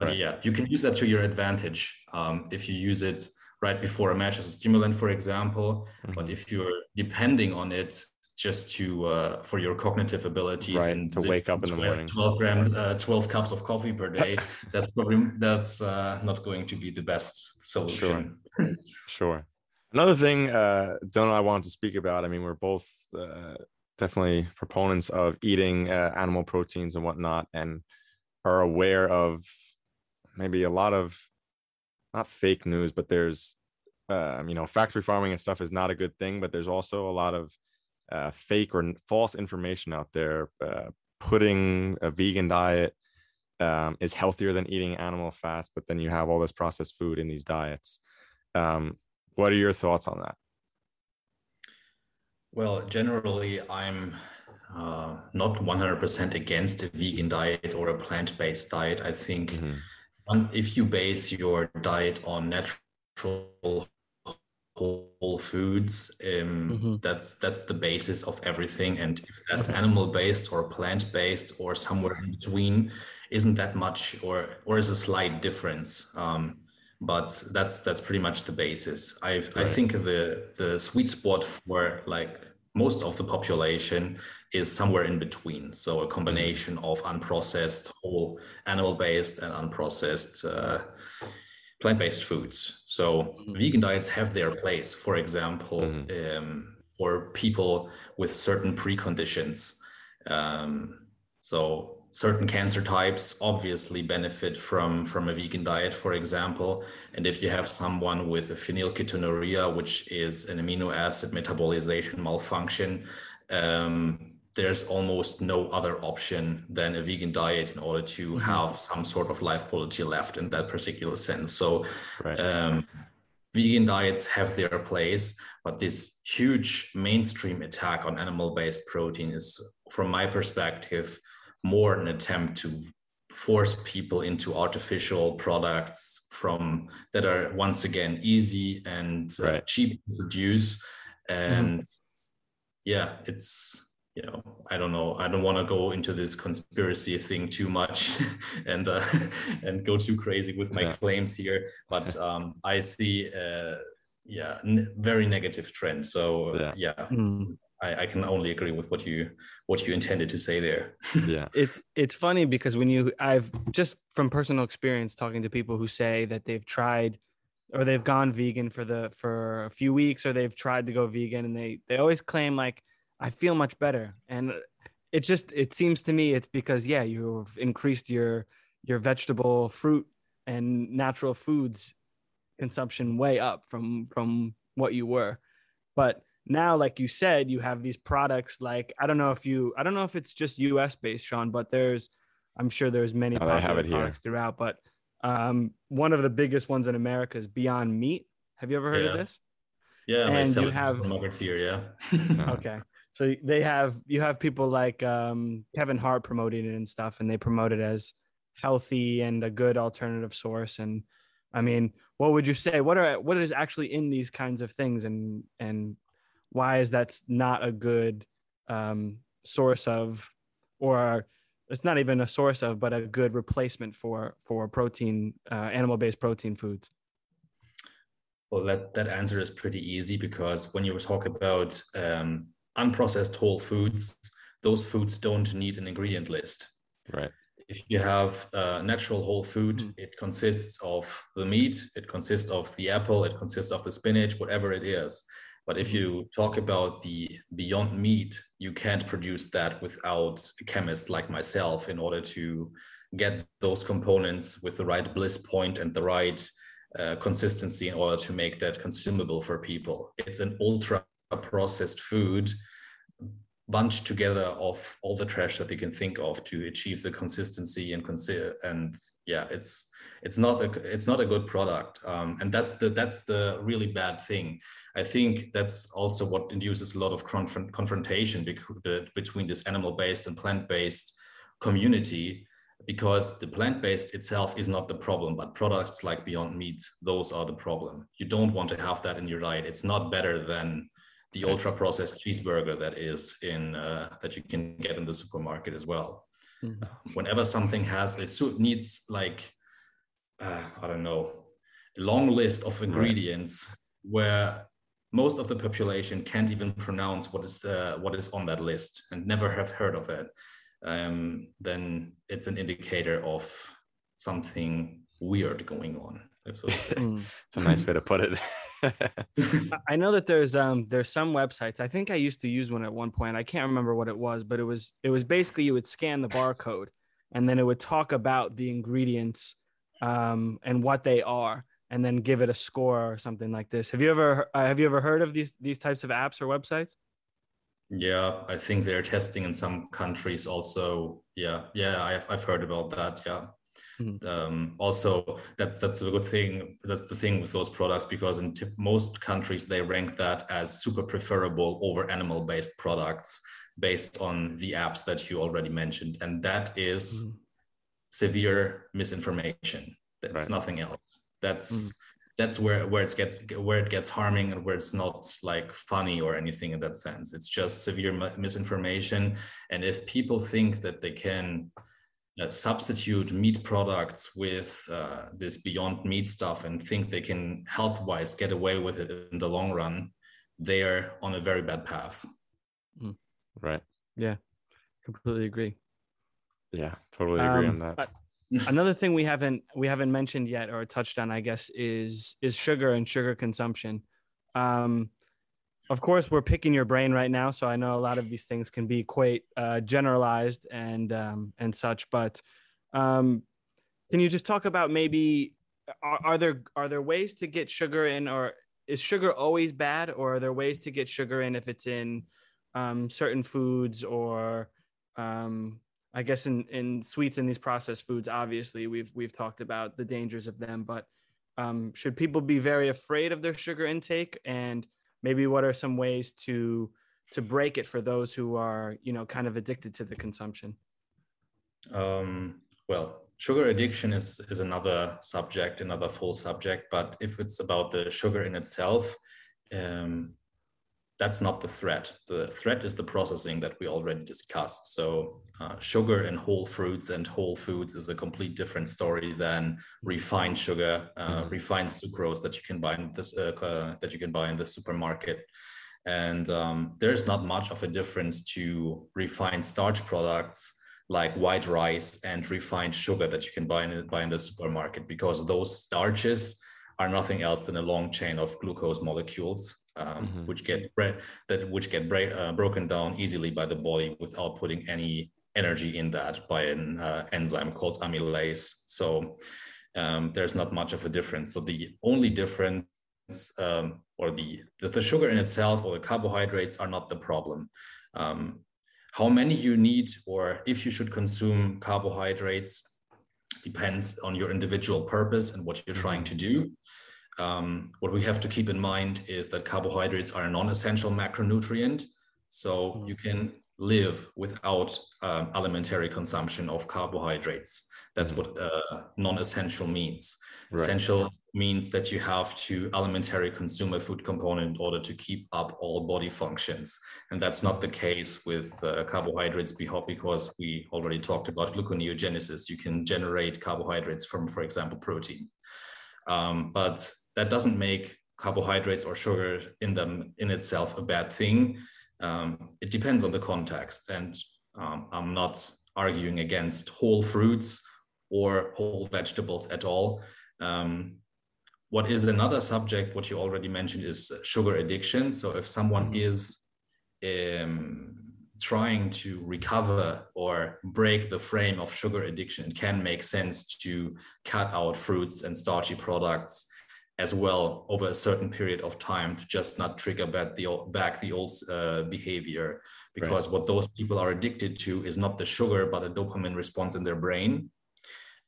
But right. yeah, you can use that to your advantage um, if you use it right before a match as a stimulant, for example. Mm-hmm. But if you're depending on it just to uh, for your cognitive abilities right, and to wake up in the morning 12 gram uh, 12 cups of coffee per day [laughs] that's probably that's uh, not going to be the best solution sure sure another thing uh Donald I want to speak about I mean we're both uh, definitely proponents of eating uh, animal proteins and whatnot and are aware of maybe a lot of not fake news but there's um, you know factory farming and stuff is not a good thing but there's also a lot of uh, fake or false information out there uh, putting a vegan diet um, is healthier than eating animal fats but then you have all this processed food in these diets. Um, what are your thoughts on that? Well generally i'm uh, not 100% against a vegan diet or a plant-based diet. I think mm-hmm. If you base your diet on natural whole foods um, mm-hmm. that's that's the basis of everything and if that's okay. animal based or plant based or somewhere in between isn't that much or or is a slight difference um, but that's that's pretty much the basis i right. i think the the sweet spot for like most of the population is somewhere in between so a combination of unprocessed whole animal based and unprocessed uh, plant-based foods. So mm-hmm. vegan diets have their place. For example, mm-hmm. um, for people with certain preconditions. Um, so certain cancer types obviously benefit from from a vegan diet, for example. And if you have someone with a phenylketonuria, which is an amino acid metabolization malfunction, um, there's almost no other option than a vegan diet in order to mm-hmm. have some sort of life quality left in that particular sense. So, right. um, vegan diets have their place, but this huge mainstream attack on animal based protein is, from my perspective, more an attempt to force people into artificial products from that are once again easy and uh, cheap to produce mm-hmm. and mm. yeah it's you know i don't know i don't want to go into this conspiracy thing too much [laughs] and uh, [laughs] and go too crazy with my yeah. claims here but [laughs] um, i see uh, yeah n- very negative trend so yeah, yeah. Mm. I, I, can only agree with what you what you intended to say there. yeah, it's it's funny because when you I've just from personal experience talking to people who say that they've tried or they've gone vegan for the for a few weeks or they've tried to go vegan and they they always claim like I feel much better. And it just it seems to me it's because yeah you've increased your your vegetable fruit and natural foods consumption way up from from what you were. But now like you said you have these products like i don't know if you i don't know if it's just us based sean but there's i'm sure there's many oh, have it products here. throughout but um, one of the biggest ones in america is beyond meat. Have you ever heard yeah. of this? Yeah and you have here yeah. [laughs] [laughs] Okay so they have you have people like um, kevin hart promoting it and stuff and they promote it as healthy and a good alternative source. And i mean what would you say? What are what is actually in these kinds of things? And and why is that not a good um, source of or it's not even a source of but a good replacement for for protein uh, animal based protein foods? Well that that answer is pretty easy because when you talk about um, unprocessed whole foods those foods don't need an ingredient list right if you have a natural whole food mm. it consists of the meat it consists of the apple it consists of the spinach whatever it is but if you talk about the beyond meat, you can't produce that without a chemist like myself in order to get those components with the right bliss point and the right uh, consistency in order to make that consumable for people. It's an ultra processed food bunched together of all the trash that you can think of to achieve the consistency and consider and yeah it's it's not a it's not a good product. Um, and that's the that's the really bad thing. I think that's also what induces a lot of confront, confrontation between this animal based and plant based community because the plant based itself is not the problem but products like beyond meat those are the problem. You don't want to have that in your diet. It's not better than the ultra processed cheeseburger that is in uh, that you can get in the supermarket as well mm-hmm. uh, whenever something has a suit needs like uh, I don't know, a long list of ingredients right. where most of the population can't even pronounce what is uh, what is on that list and never have heard of it, um, then it's an indicator of something weird going on. So hmm. [laughs] it's a nice way to put it. [laughs] [laughs] I know that there's um there's some websites. I think I used to use one at one point. I can't remember what it was, but it was it was basically you would scan the barcode and then it would talk about the ingredients um, and what they are, and then give it a score or something like this. Have you ever uh, have you ever heard of these these types of apps or websites? Yeah, I think they're testing in some countries also. Yeah, yeah, I've I've heard about that. Yeah. Mm-hmm. Um, also, that's that's a good thing. That's the thing with those products because in t- most countries they rank that as super preferable over animal-based products based on the apps that you already mentioned, and that is mm-hmm severe misinformation. That's right. nothing else. That's mm. that's where where it gets where it gets harming and where it's not like funny or anything in that sense. It's just severe misinformation. And if people think that they can uh, substitute meat products with uh, this beyond meat stuff and think they can health wise get away with it in the long run, they are on a very bad path. Mm. Right. Yeah, completely agree. Yeah, totally agree um, on that. another thing we haven't we haven't mentioned yet or touched on, I guess, is is sugar and sugar consumption. Um, of course, we're picking your brain right now, so I know a lot of these things can be quite uh, generalized and um, and such. But um, can you just talk about maybe are, are there are there ways to get sugar in, or is sugar always bad, or are there ways to get sugar in if it's in um, certain foods or um, I guess in in sweets and these processed foods, obviously we've we've talked about the dangers of them, but um, should people be very afraid of their sugar intake? And maybe what are some ways to to break it for those who are you know kind of addicted to the consumption? Um, well, sugar addiction is is another subject, another full subject. But if it's about the sugar in itself, um, that's not the threat. The threat is the processing that we already discussed. So uh, sugar in whole fruits and whole foods is a complete different story than refined sugar, uh, mm-hmm. refined sucrose that you can buy in this uh, that you can buy in the supermarket. And um, there's not much of a difference to refined starch products like white rice and refined sugar that you can buy in, buy in the supermarket because those starches are nothing else than a long chain of glucose molecules um, mm-hmm. which get that which get uh, broken down easily by the body without putting any energy in that by an uh, enzyme called amylase. So um, there's not much of a difference. So the only difference um, or the, the, the sugar in itself or the carbohydrates are not the problem. Um, how many you need or if you should consume carbohydrates depends on your individual purpose and what you're trying to do um, what we have to keep in mind is that carbohydrates are a non-essential macronutrient. So mm-hmm. you can live without um, alimentary consumption of carbohydrates. That's mm-hmm. what uh, non-essential means. Right. Essential means that you have to alimentary consume a food component in order to keep up all body functions. And that's not the case with uh, carbohydrates because we already talked about gluconeogenesis. You can generate carbohydrates from, for example, protein. Um, but that doesn't make carbohydrates or sugar in them in itself a bad thing. Um, it depends on the context. And um, I'm not arguing against whole fruits or whole vegetables at all. Um, what is another subject, what you already mentioned, is sugar addiction. So if someone mm-hmm. is um, trying to recover or break the frame of sugar addiction, it can make sense to cut out fruits and starchy products as well over a certain period of time to just not trigger back the old, back the old uh, behavior because right. what those people are addicted to is not the sugar but a dopamine response in their brain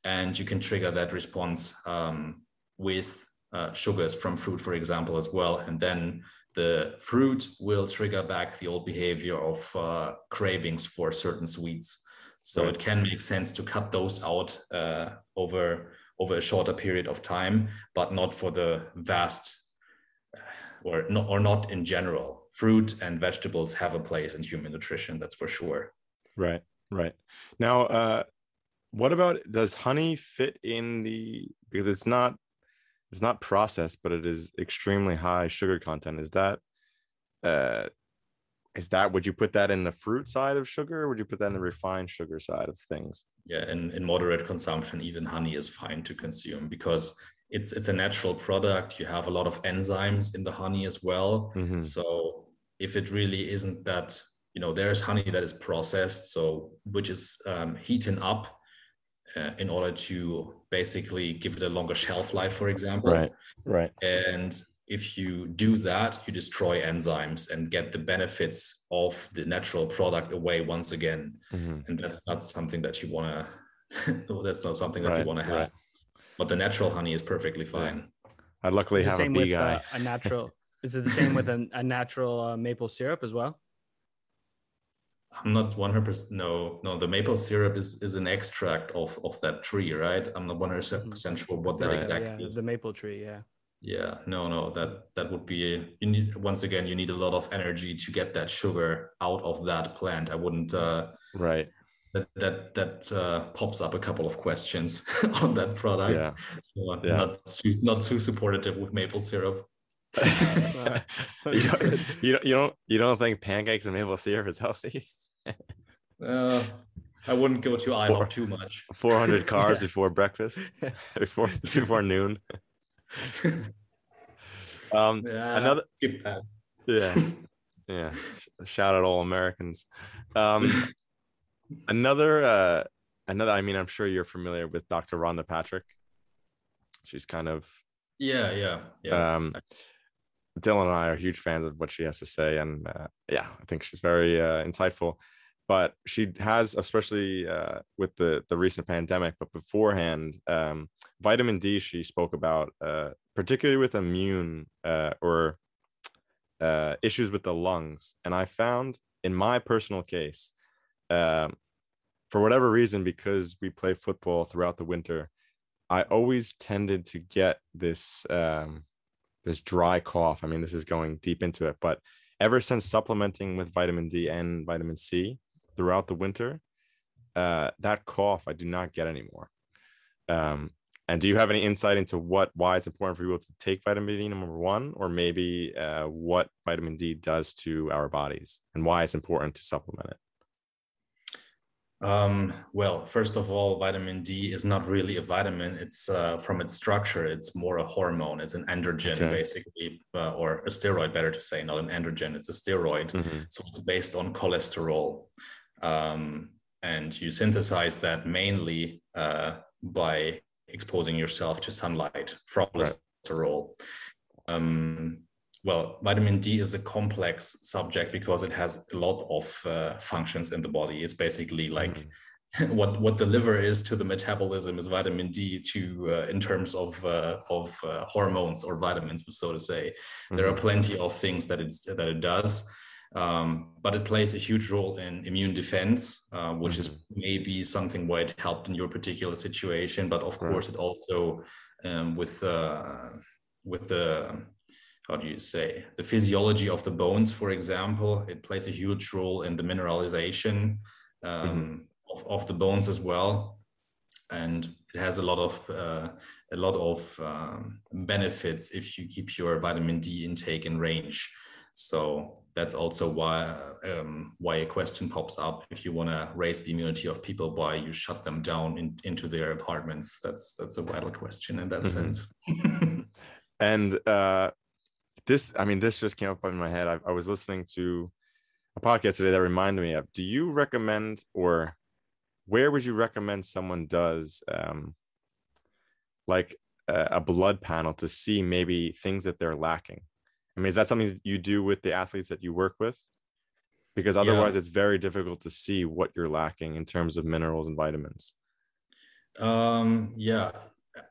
and you can trigger that response um, with uh, sugars from fruit for example as well and then the fruit will trigger back the old behavior of uh, cravings for certain sweets so right. it can make sense to cut those out uh, over over a shorter period of time, but not for the vast or not, or not in general. Fruit and vegetables have a place in human nutrition, that's for sure. Right, right. Now, uh, what about does honey fit in the because it's not it's not processed, but it is extremely high sugar content. Is that uh, is that would you put that in the fruit side of sugar or would you put that in the refined sugar side of things? Yeah in, in moderate consumption even honey is fine to consume because it's it's a natural product. You have a lot of enzymes in the honey as well. Mm-hmm. so if it really isn't that you know there's honey that is processed so which is um, heating up uh, in order to basically give it a longer shelf life for example. Right right. And if you do that, you destroy enzymes and get the benefits of the natural product away once again. Mm-hmm. And that's not something that you want to, [laughs] that's not something that right, you want to have. Right. But the natural honey is perfectly fine. Yeah. I luckily have a bee guy. Uh, a natural, [laughs] is it the same with a, a natural uh, maple syrup as well? I'm not 100% no no the maple syrup is is an extract of of that tree right I'm not 100% mm-hmm. sure what that right. exactly yeah, is. the maple tree yeah yeah no no that that would be you need once again you need a lot of energy to get that sugar out of that plant i wouldn't uh right that that that uh, pops up a couple of questions [laughs] on that product yeah, so yeah. not too, not too supportive with maple syrup [laughs] [laughs] you, don't, you don't you don't you don't think pancakes and maple syrup is healthy uh, I wouldn't go to IHOP too much. 400 carbs yeah. before breakfast, before before noon. [laughs] um, yeah, another skip that. Yeah, [laughs] yeah. Shout out all Americans. Um, [laughs] another, uh, another. I mean, I'm sure you're familiar with Dr. Rhonda Patrick. She's kind of. Yeah, yeah, yeah. Um, Dylan and I are huge fans of what she has to say, and uh, yeah, I think she's very uh, insightful but she has especially uh, with the the recent pandemic but beforehand um, vitamin d she spoke about uh, particularly with immune uh, or uh, issues with the lungs and i found in my personal case um, for whatever reason, because we play football throughout the winter, I always tended to get this um, this dry cough. I mean, this is going deep into it, but ever since supplementing with vitamin D and vitamin C throughout the winter, uh, that cough I do not get anymore. Um, and do you have any insight into what why it's important for people to take vitamin D number one, or maybe uh, what vitamin D does to our bodies and why it's important to supplement it? Um, well, first of all, vitamin D is not really a vitamin. It's uh, from its structure, it's more a hormone. It's an androgen, okay. basically, uh, or a steroid, better to say, not an androgen. It's a steroid. Mm-hmm. So it's based on cholesterol. Um, and you synthesize that mainly uh, by exposing yourself to sunlight from right. cholesterol. Um, well, vitamin D is a complex subject because it has a lot of uh, functions in the body. It's basically like mm-hmm. [laughs] what what the liver is to the metabolism is vitamin D to uh, in terms of uh, of uh, hormones or vitamins, so to say. Mm-hmm. There are mm-hmm. plenty of things that it's that it does. Um, but it plays a huge role in immune defense, uh, which mm-hmm. is maybe something why it helped in your particular situation. But of right. course, it also um, with uh, with the how do you say the physiology of the bones for example it plays a huge role in the mineralization um, mm-hmm. of, of the bones as well and it has a lot of uh, a lot of um, benefits if you keep your vitamin d intake in range so that's also why um, why a question pops up. If you want to raise the immunity of people why you shut them down in, into their apartments? That's that's a vital question in that mm-hmm. sense. [laughs] And uh, this i mean this just came up in my head. I, I, was listening to a podcast today that reminded me of do you recommend or where would you recommend someone does um like a, a blood panel to see maybe things that they're lacking i mean is that something you do with the athletes that you work with because otherwise yeah. it's very difficult to see what you're lacking in terms of minerals and vitamins um yeah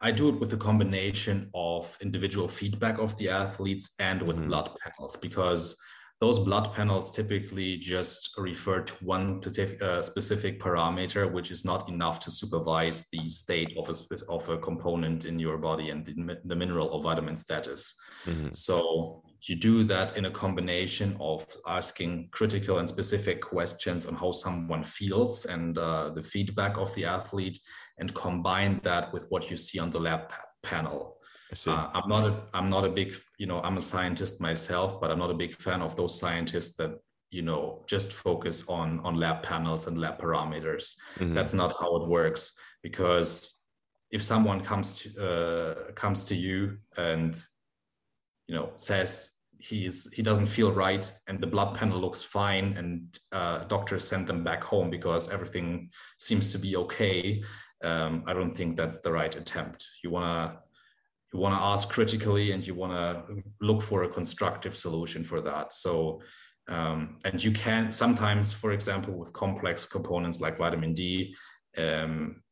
I do it with a combination of individual feedback of the athletes and with mm-hmm. blood panels because those blood panels typically just refer to one specific, uh, parameter, which is not enough to supervise the state of a, of a component in your body and the, the mineral or vitamin status. Mm-hmm. So you do that in a combination of asking critical and specific questions on how someone feels and uh, the feedback of the athlete and combine that with what you see on the lab panel. Uh, I'm not a I'm not a big you know I'm a scientist myself, but I'm not a big fan of those scientists that you know just focus on on lab panels and lab parameters. Mm-hmm. That's not how it works because if someone comes to uh, comes to you and you know says he's he doesn't feel right and the blood panel looks fine and uh, doctors send them back home because everything seems to be okay um, I don't think that's the right attempt. You want to you want to ask critically and you want to look for a constructive solution for that. So um, and you can sometimes, for example, with complex components like vitamin D, um,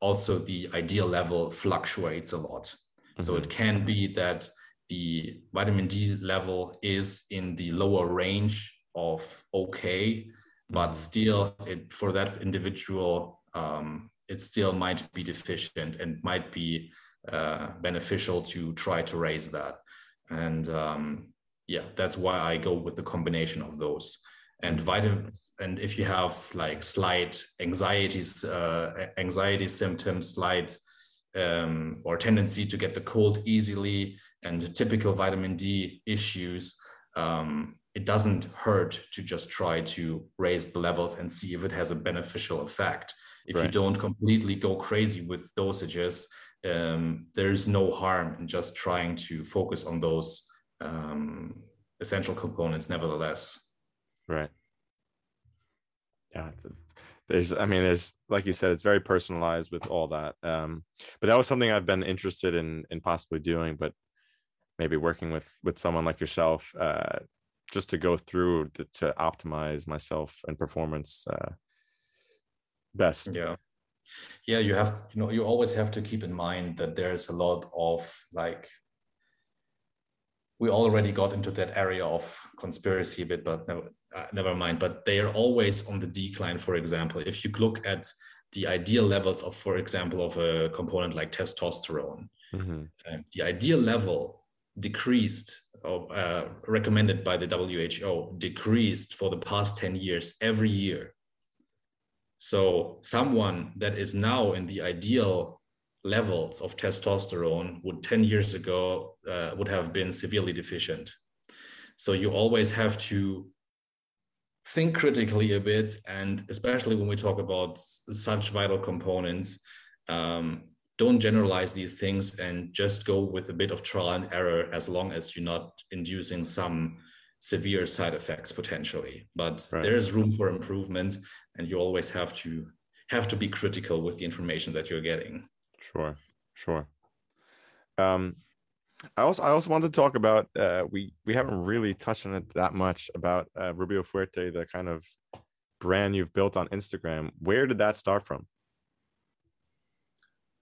also the ideal level fluctuates a lot. Mm-hmm. So it can be that the vitamin D level is in the lower range of okay, but mm-hmm. still it, for that individual um, it still might be deficient and might be uh, beneficial to try to raise that. And um, yeah, that's why I go with the combination of those. And vitamin, and if you have like slight anxieties, uh, anxiety symptoms, slight um, or tendency to get the cold easily, and typical vitamin D issues, um, it doesn't hurt to just try to raise the levels and see if it has a beneficial effect. If right. you don't completely go crazy with dosages um, there's no harm in just trying to focus on those um, essential components nevertheless. Right. Yeah there's i mean there's like you said it's very personalized with all that um, but that was something i've been interested in in possibly doing but maybe working with with someone like yourself uh, just to go through the, to optimize myself and performance uh, best yeah yeah you have you know you always have to keep in mind that there's a lot of like we already got into that area of conspiracy a bit, but never, uh, never mind. But they are always on the decline. For example, if you look at the ideal levels of, for example, of a component like testosterone, mm-hmm. uh, the ideal level decreased or uh, recommended by the WHO decreased for the past 10 years every year. So someone that is now in the ideal levels of testosterone would 10 years ago uh, would have been severely deficient. So you always have to think critically a bit, and especially when we talk about such vital components, um, don't generalize these things and just go with a bit of trial and error as long as you're not inducing some severe side effects potentially. But right. there is room for improvement, and you always have to have to be critical with the information that you're getting. Sure, sure. Um, I also I also wanted to talk about uh, we we haven't really touched on it that much about uh, Rubio Fuerte, the kind of brand you've built on Instagram. Where did that start from?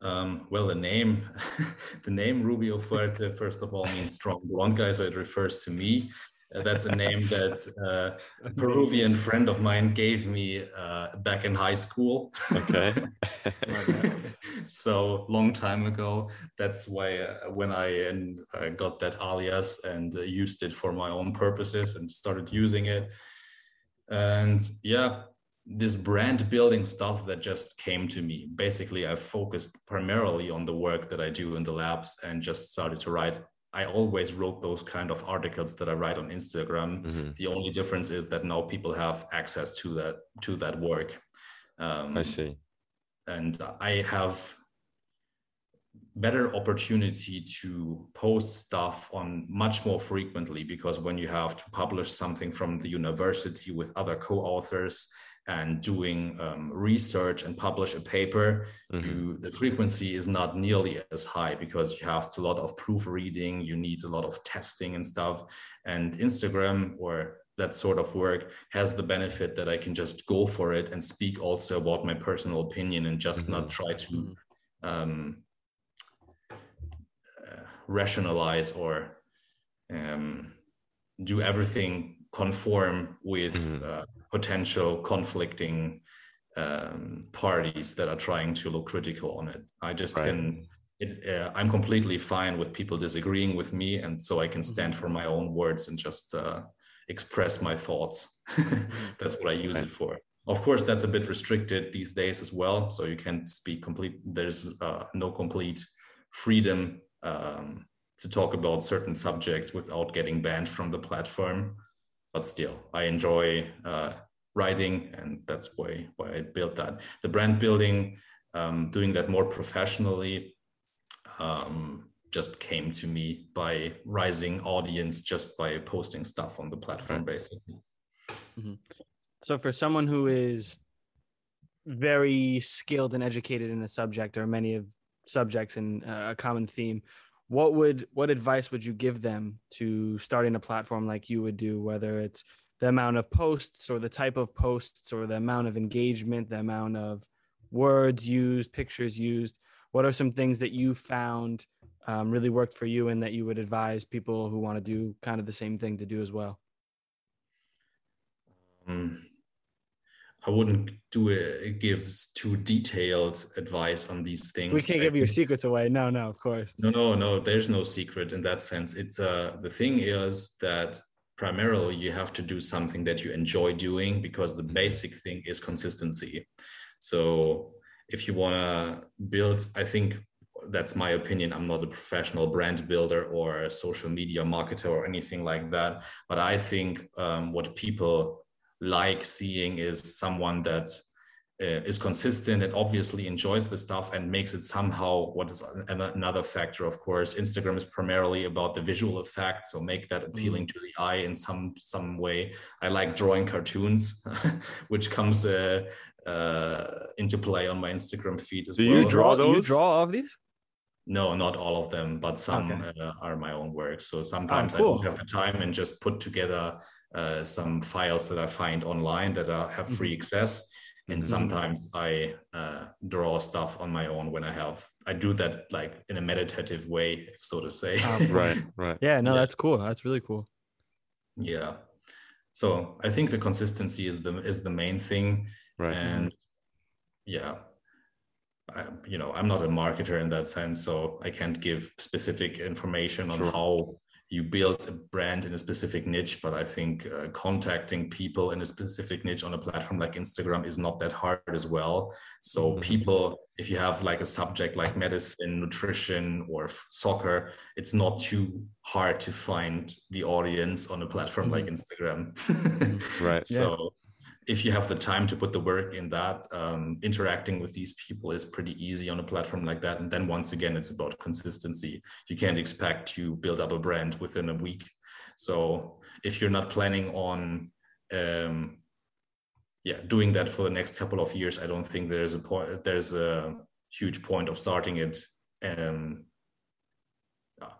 Um, well, the name, [laughs] the name Rubio Fuerte, first of all, means strong blonde guy, so it refers to me. Uh, that's a name that uh, a Peruvian friend of mine gave me uh, back in high school. Okay. [laughs] so long time ago. That's why uh, when I uh, got that alias and uh, used it for my own purposes and started using it. And yeah, this brand building stuff that just came to me. Basically, I focused primarily on the work that I do in the labs and just started to write I always wrote those kind of articles that I write on Instagram. Mm-hmm. The only difference is that now people have access to that to that work. Um, I see, and I have better opportunity to post stuff on much more frequently because when you have to publish something from the university with other co-authors and doing um, research and publish a paper, mm-hmm. you, the frequency is not nearly as high because you have a lot of proofreading, you need a lot of testing and stuff. And Instagram or that sort of work has the benefit that I can just go for it and speak also about my personal opinion and just mm-hmm. not try to mm-hmm. um, uh, rationalize or um, do everything conform with mm-hmm. uh, potential conflicting um, parties that are trying to look critical on it. I just right. can. It, uh, I'm completely fine with people disagreeing with me, and so I can stand for my own words and just uh, express my thoughts. [laughs] That's what I use right. it for. Of course, that's a bit restricted these days as well. So you can't speak complete. There's uh, no complete freedom um, to talk about certain subjects without getting banned from the platform but still i enjoy uh, writing and that's why why i built that. The brand building um, doing that more professionally um, just came to me by rising audience just by posting stuff on the platform basically. Mm-hmm. so for someone who is very skilled and educated in a subject or many of subjects in uh, a common theme what would what advice would you give them to starting a platform like you would do whether it's the amount of posts or the type of posts or the amount of engagement the amount of words used pictures used? What are some things that you found um, really worked for you and that you would advise people who want to do kind of the same thing to do as well? Um, I wouldn't do it gives too detailed advice on these things. We can't give your secrets away. No, no, of course. No, no, no. There's no secret in that sense. It's uh the thing is that primarily you have to do something that you enjoy doing because the basic thing is consistency. So if you want to build, I think that's my opinion. I'm not a professional brand builder or a social media marketer or anything like that. But I think um, what people like seeing is someone that uh, is consistent and obviously enjoys the stuff and makes it somehow what is another factor of course instagram is primarily about the visual effect so make that appealing mm. to the eye in some some way i like drawing cartoons [laughs] which comes uh, uh, into play on my instagram feed as do well you draw those you draw all of these no not all of them but some okay. Uh, are my own work so sometimes oh, cool. i don't have the time and just put together uh, some files that I find online that are, have free mm-hmm. access. and mm-hmm. sometimes i uh, draw stuff on my own when i have i do that like in a meditative way so to say [laughs] um, right right yeah no yeah. that's cool that's really cool yeah so i think the consistency is the is the main thing right and yeah I, you know i'm not a marketer in that sense so i can't give specific information on sure. how you build a brand in a specific niche but i think uh, contacting people in a specific niche on a platform like instagram is not that hard as well so mm-hmm. people if you have like a subject like medicine nutrition or f- soccer it's not too hard to find the audience on a platform mm-hmm. like instagram [laughs] right so if you have the time to put the work in that, um, interacting with these people is pretty easy on a platform like that. And then once again, it's about consistency. You can't expect to build up a brand within a week. So if you're not planning on, um, yeah, doing that for the next couple of years, I don't think there's a point. There's a huge point of starting it. Um,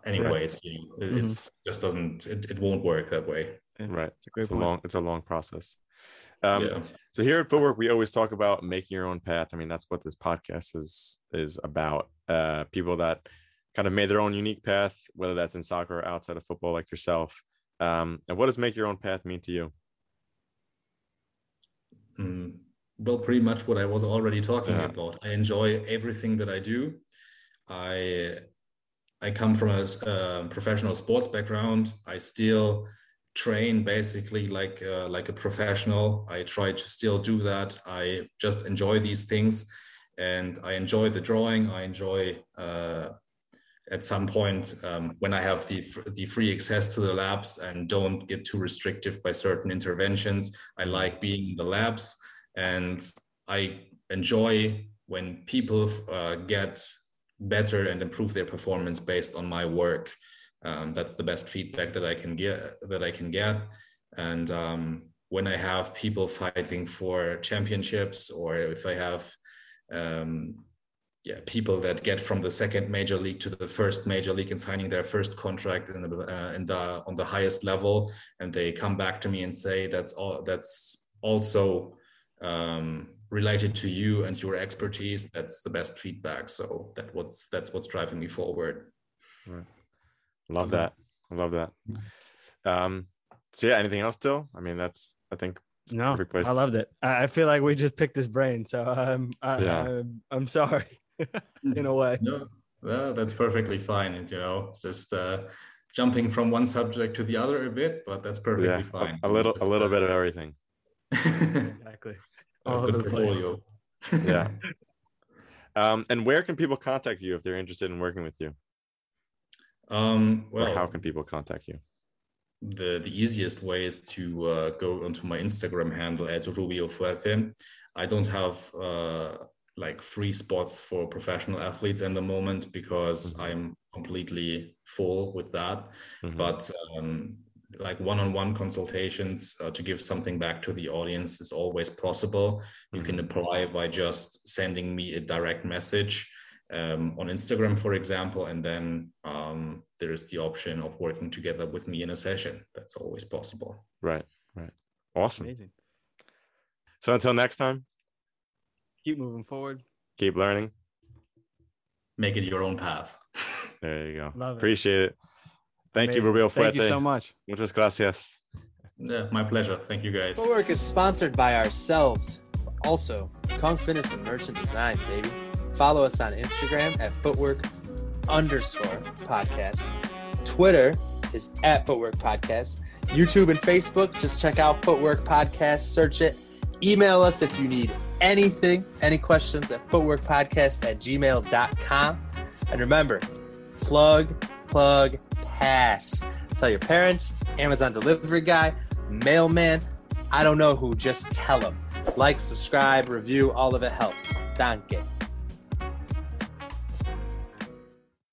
anyways, right. it mm-hmm. just doesn't. It, it won't work that way. Right. It's a, great it's a long. It's a long process. Um, yeah. So here at Footwork, we always talk about making your own path. I mean, that's what this podcast is is about. Uh, people that kind of made their own unique path, whether that's in soccer or outside of football, like yourself. Um, and what does make your own path mean to you? Mm, well, pretty much what I was already talking yeah. about. I enjoy everything that I do. I I come from a, a professional sports background. I still train basically like uh, like a professional. I try to still do that. I just enjoy these things and i enjoy the drawing. I enjoy uh, at some point um, when i have the the free access to the labs and don't get too restrictive by certain interventions. I like being in the labs and i enjoy when people uh, get better and improve their performance based on my work um, that's the best feedback that I can get that I can get. And um, when I have people fighting for championships, or if I have um, yeah people that get from the second major league to the first major league and signing their first contract in the, uh, in the on the highest level, and they come back to me and say that's all that's also um, related to you and your expertise. That's the best feedback. So that what's that's what's driving me forward. Right. Love that. I love that. Um, so yeah, anything else, still? I mean, that's I think no, I loved it. I feel like we just picked his brain, so um, I, yeah. I, am sorry [laughs] in a way. No, well, that's perfectly fine. And, you know, just uh, jumping from one subject to the other a bit, but that's perfectly yeah, fine. A, a little, just, a little uh, bit of everything. [laughs] exactly. All good portfolio. yeah. [laughs] Um, and where can people contact you if they're interested in working with you? Um, well, or how can people contact you? The the easiest way is to uh, go onto my Instagram handle at Rubio Fuerte. I don't have uh, like free spots for professional athletes in the moment because mm-hmm. I'm completely full with that. Mm-hmm. But um, like one-on-one consultations uh, to give something back to the audience is always possible. You mm-hmm. can apply by just sending me a direct message um, on Instagram, for example, and then um, there is the option of working together with me in a session. That's always possible. Right, right. Awesome. Amazing. So until next time, keep moving forward, keep learning, make it your own path. [laughs] there you go. Love Appreciate it. Thank Amazing. you, Rubio Fuerte. Thank you so much. Muchas gracias. Yeah, my pleasure. Thank you, guys. Footwork is sponsored by ourselves. Also, Kong Fitness and Merchant Designs, baby. Follow us on Instagram at footwork underscore podcast. Twitter is at footwork podcast. YouTube and Facebook, just check out footwork podcast, search it. Email us if you need anything, any questions at footworkpodcast at gmail.com. And remember, plug, plug, pass. Tell your parents, Amazon delivery guy, mailman, I don't know who, just tell them. Like, subscribe, review, all of it helps. Danke.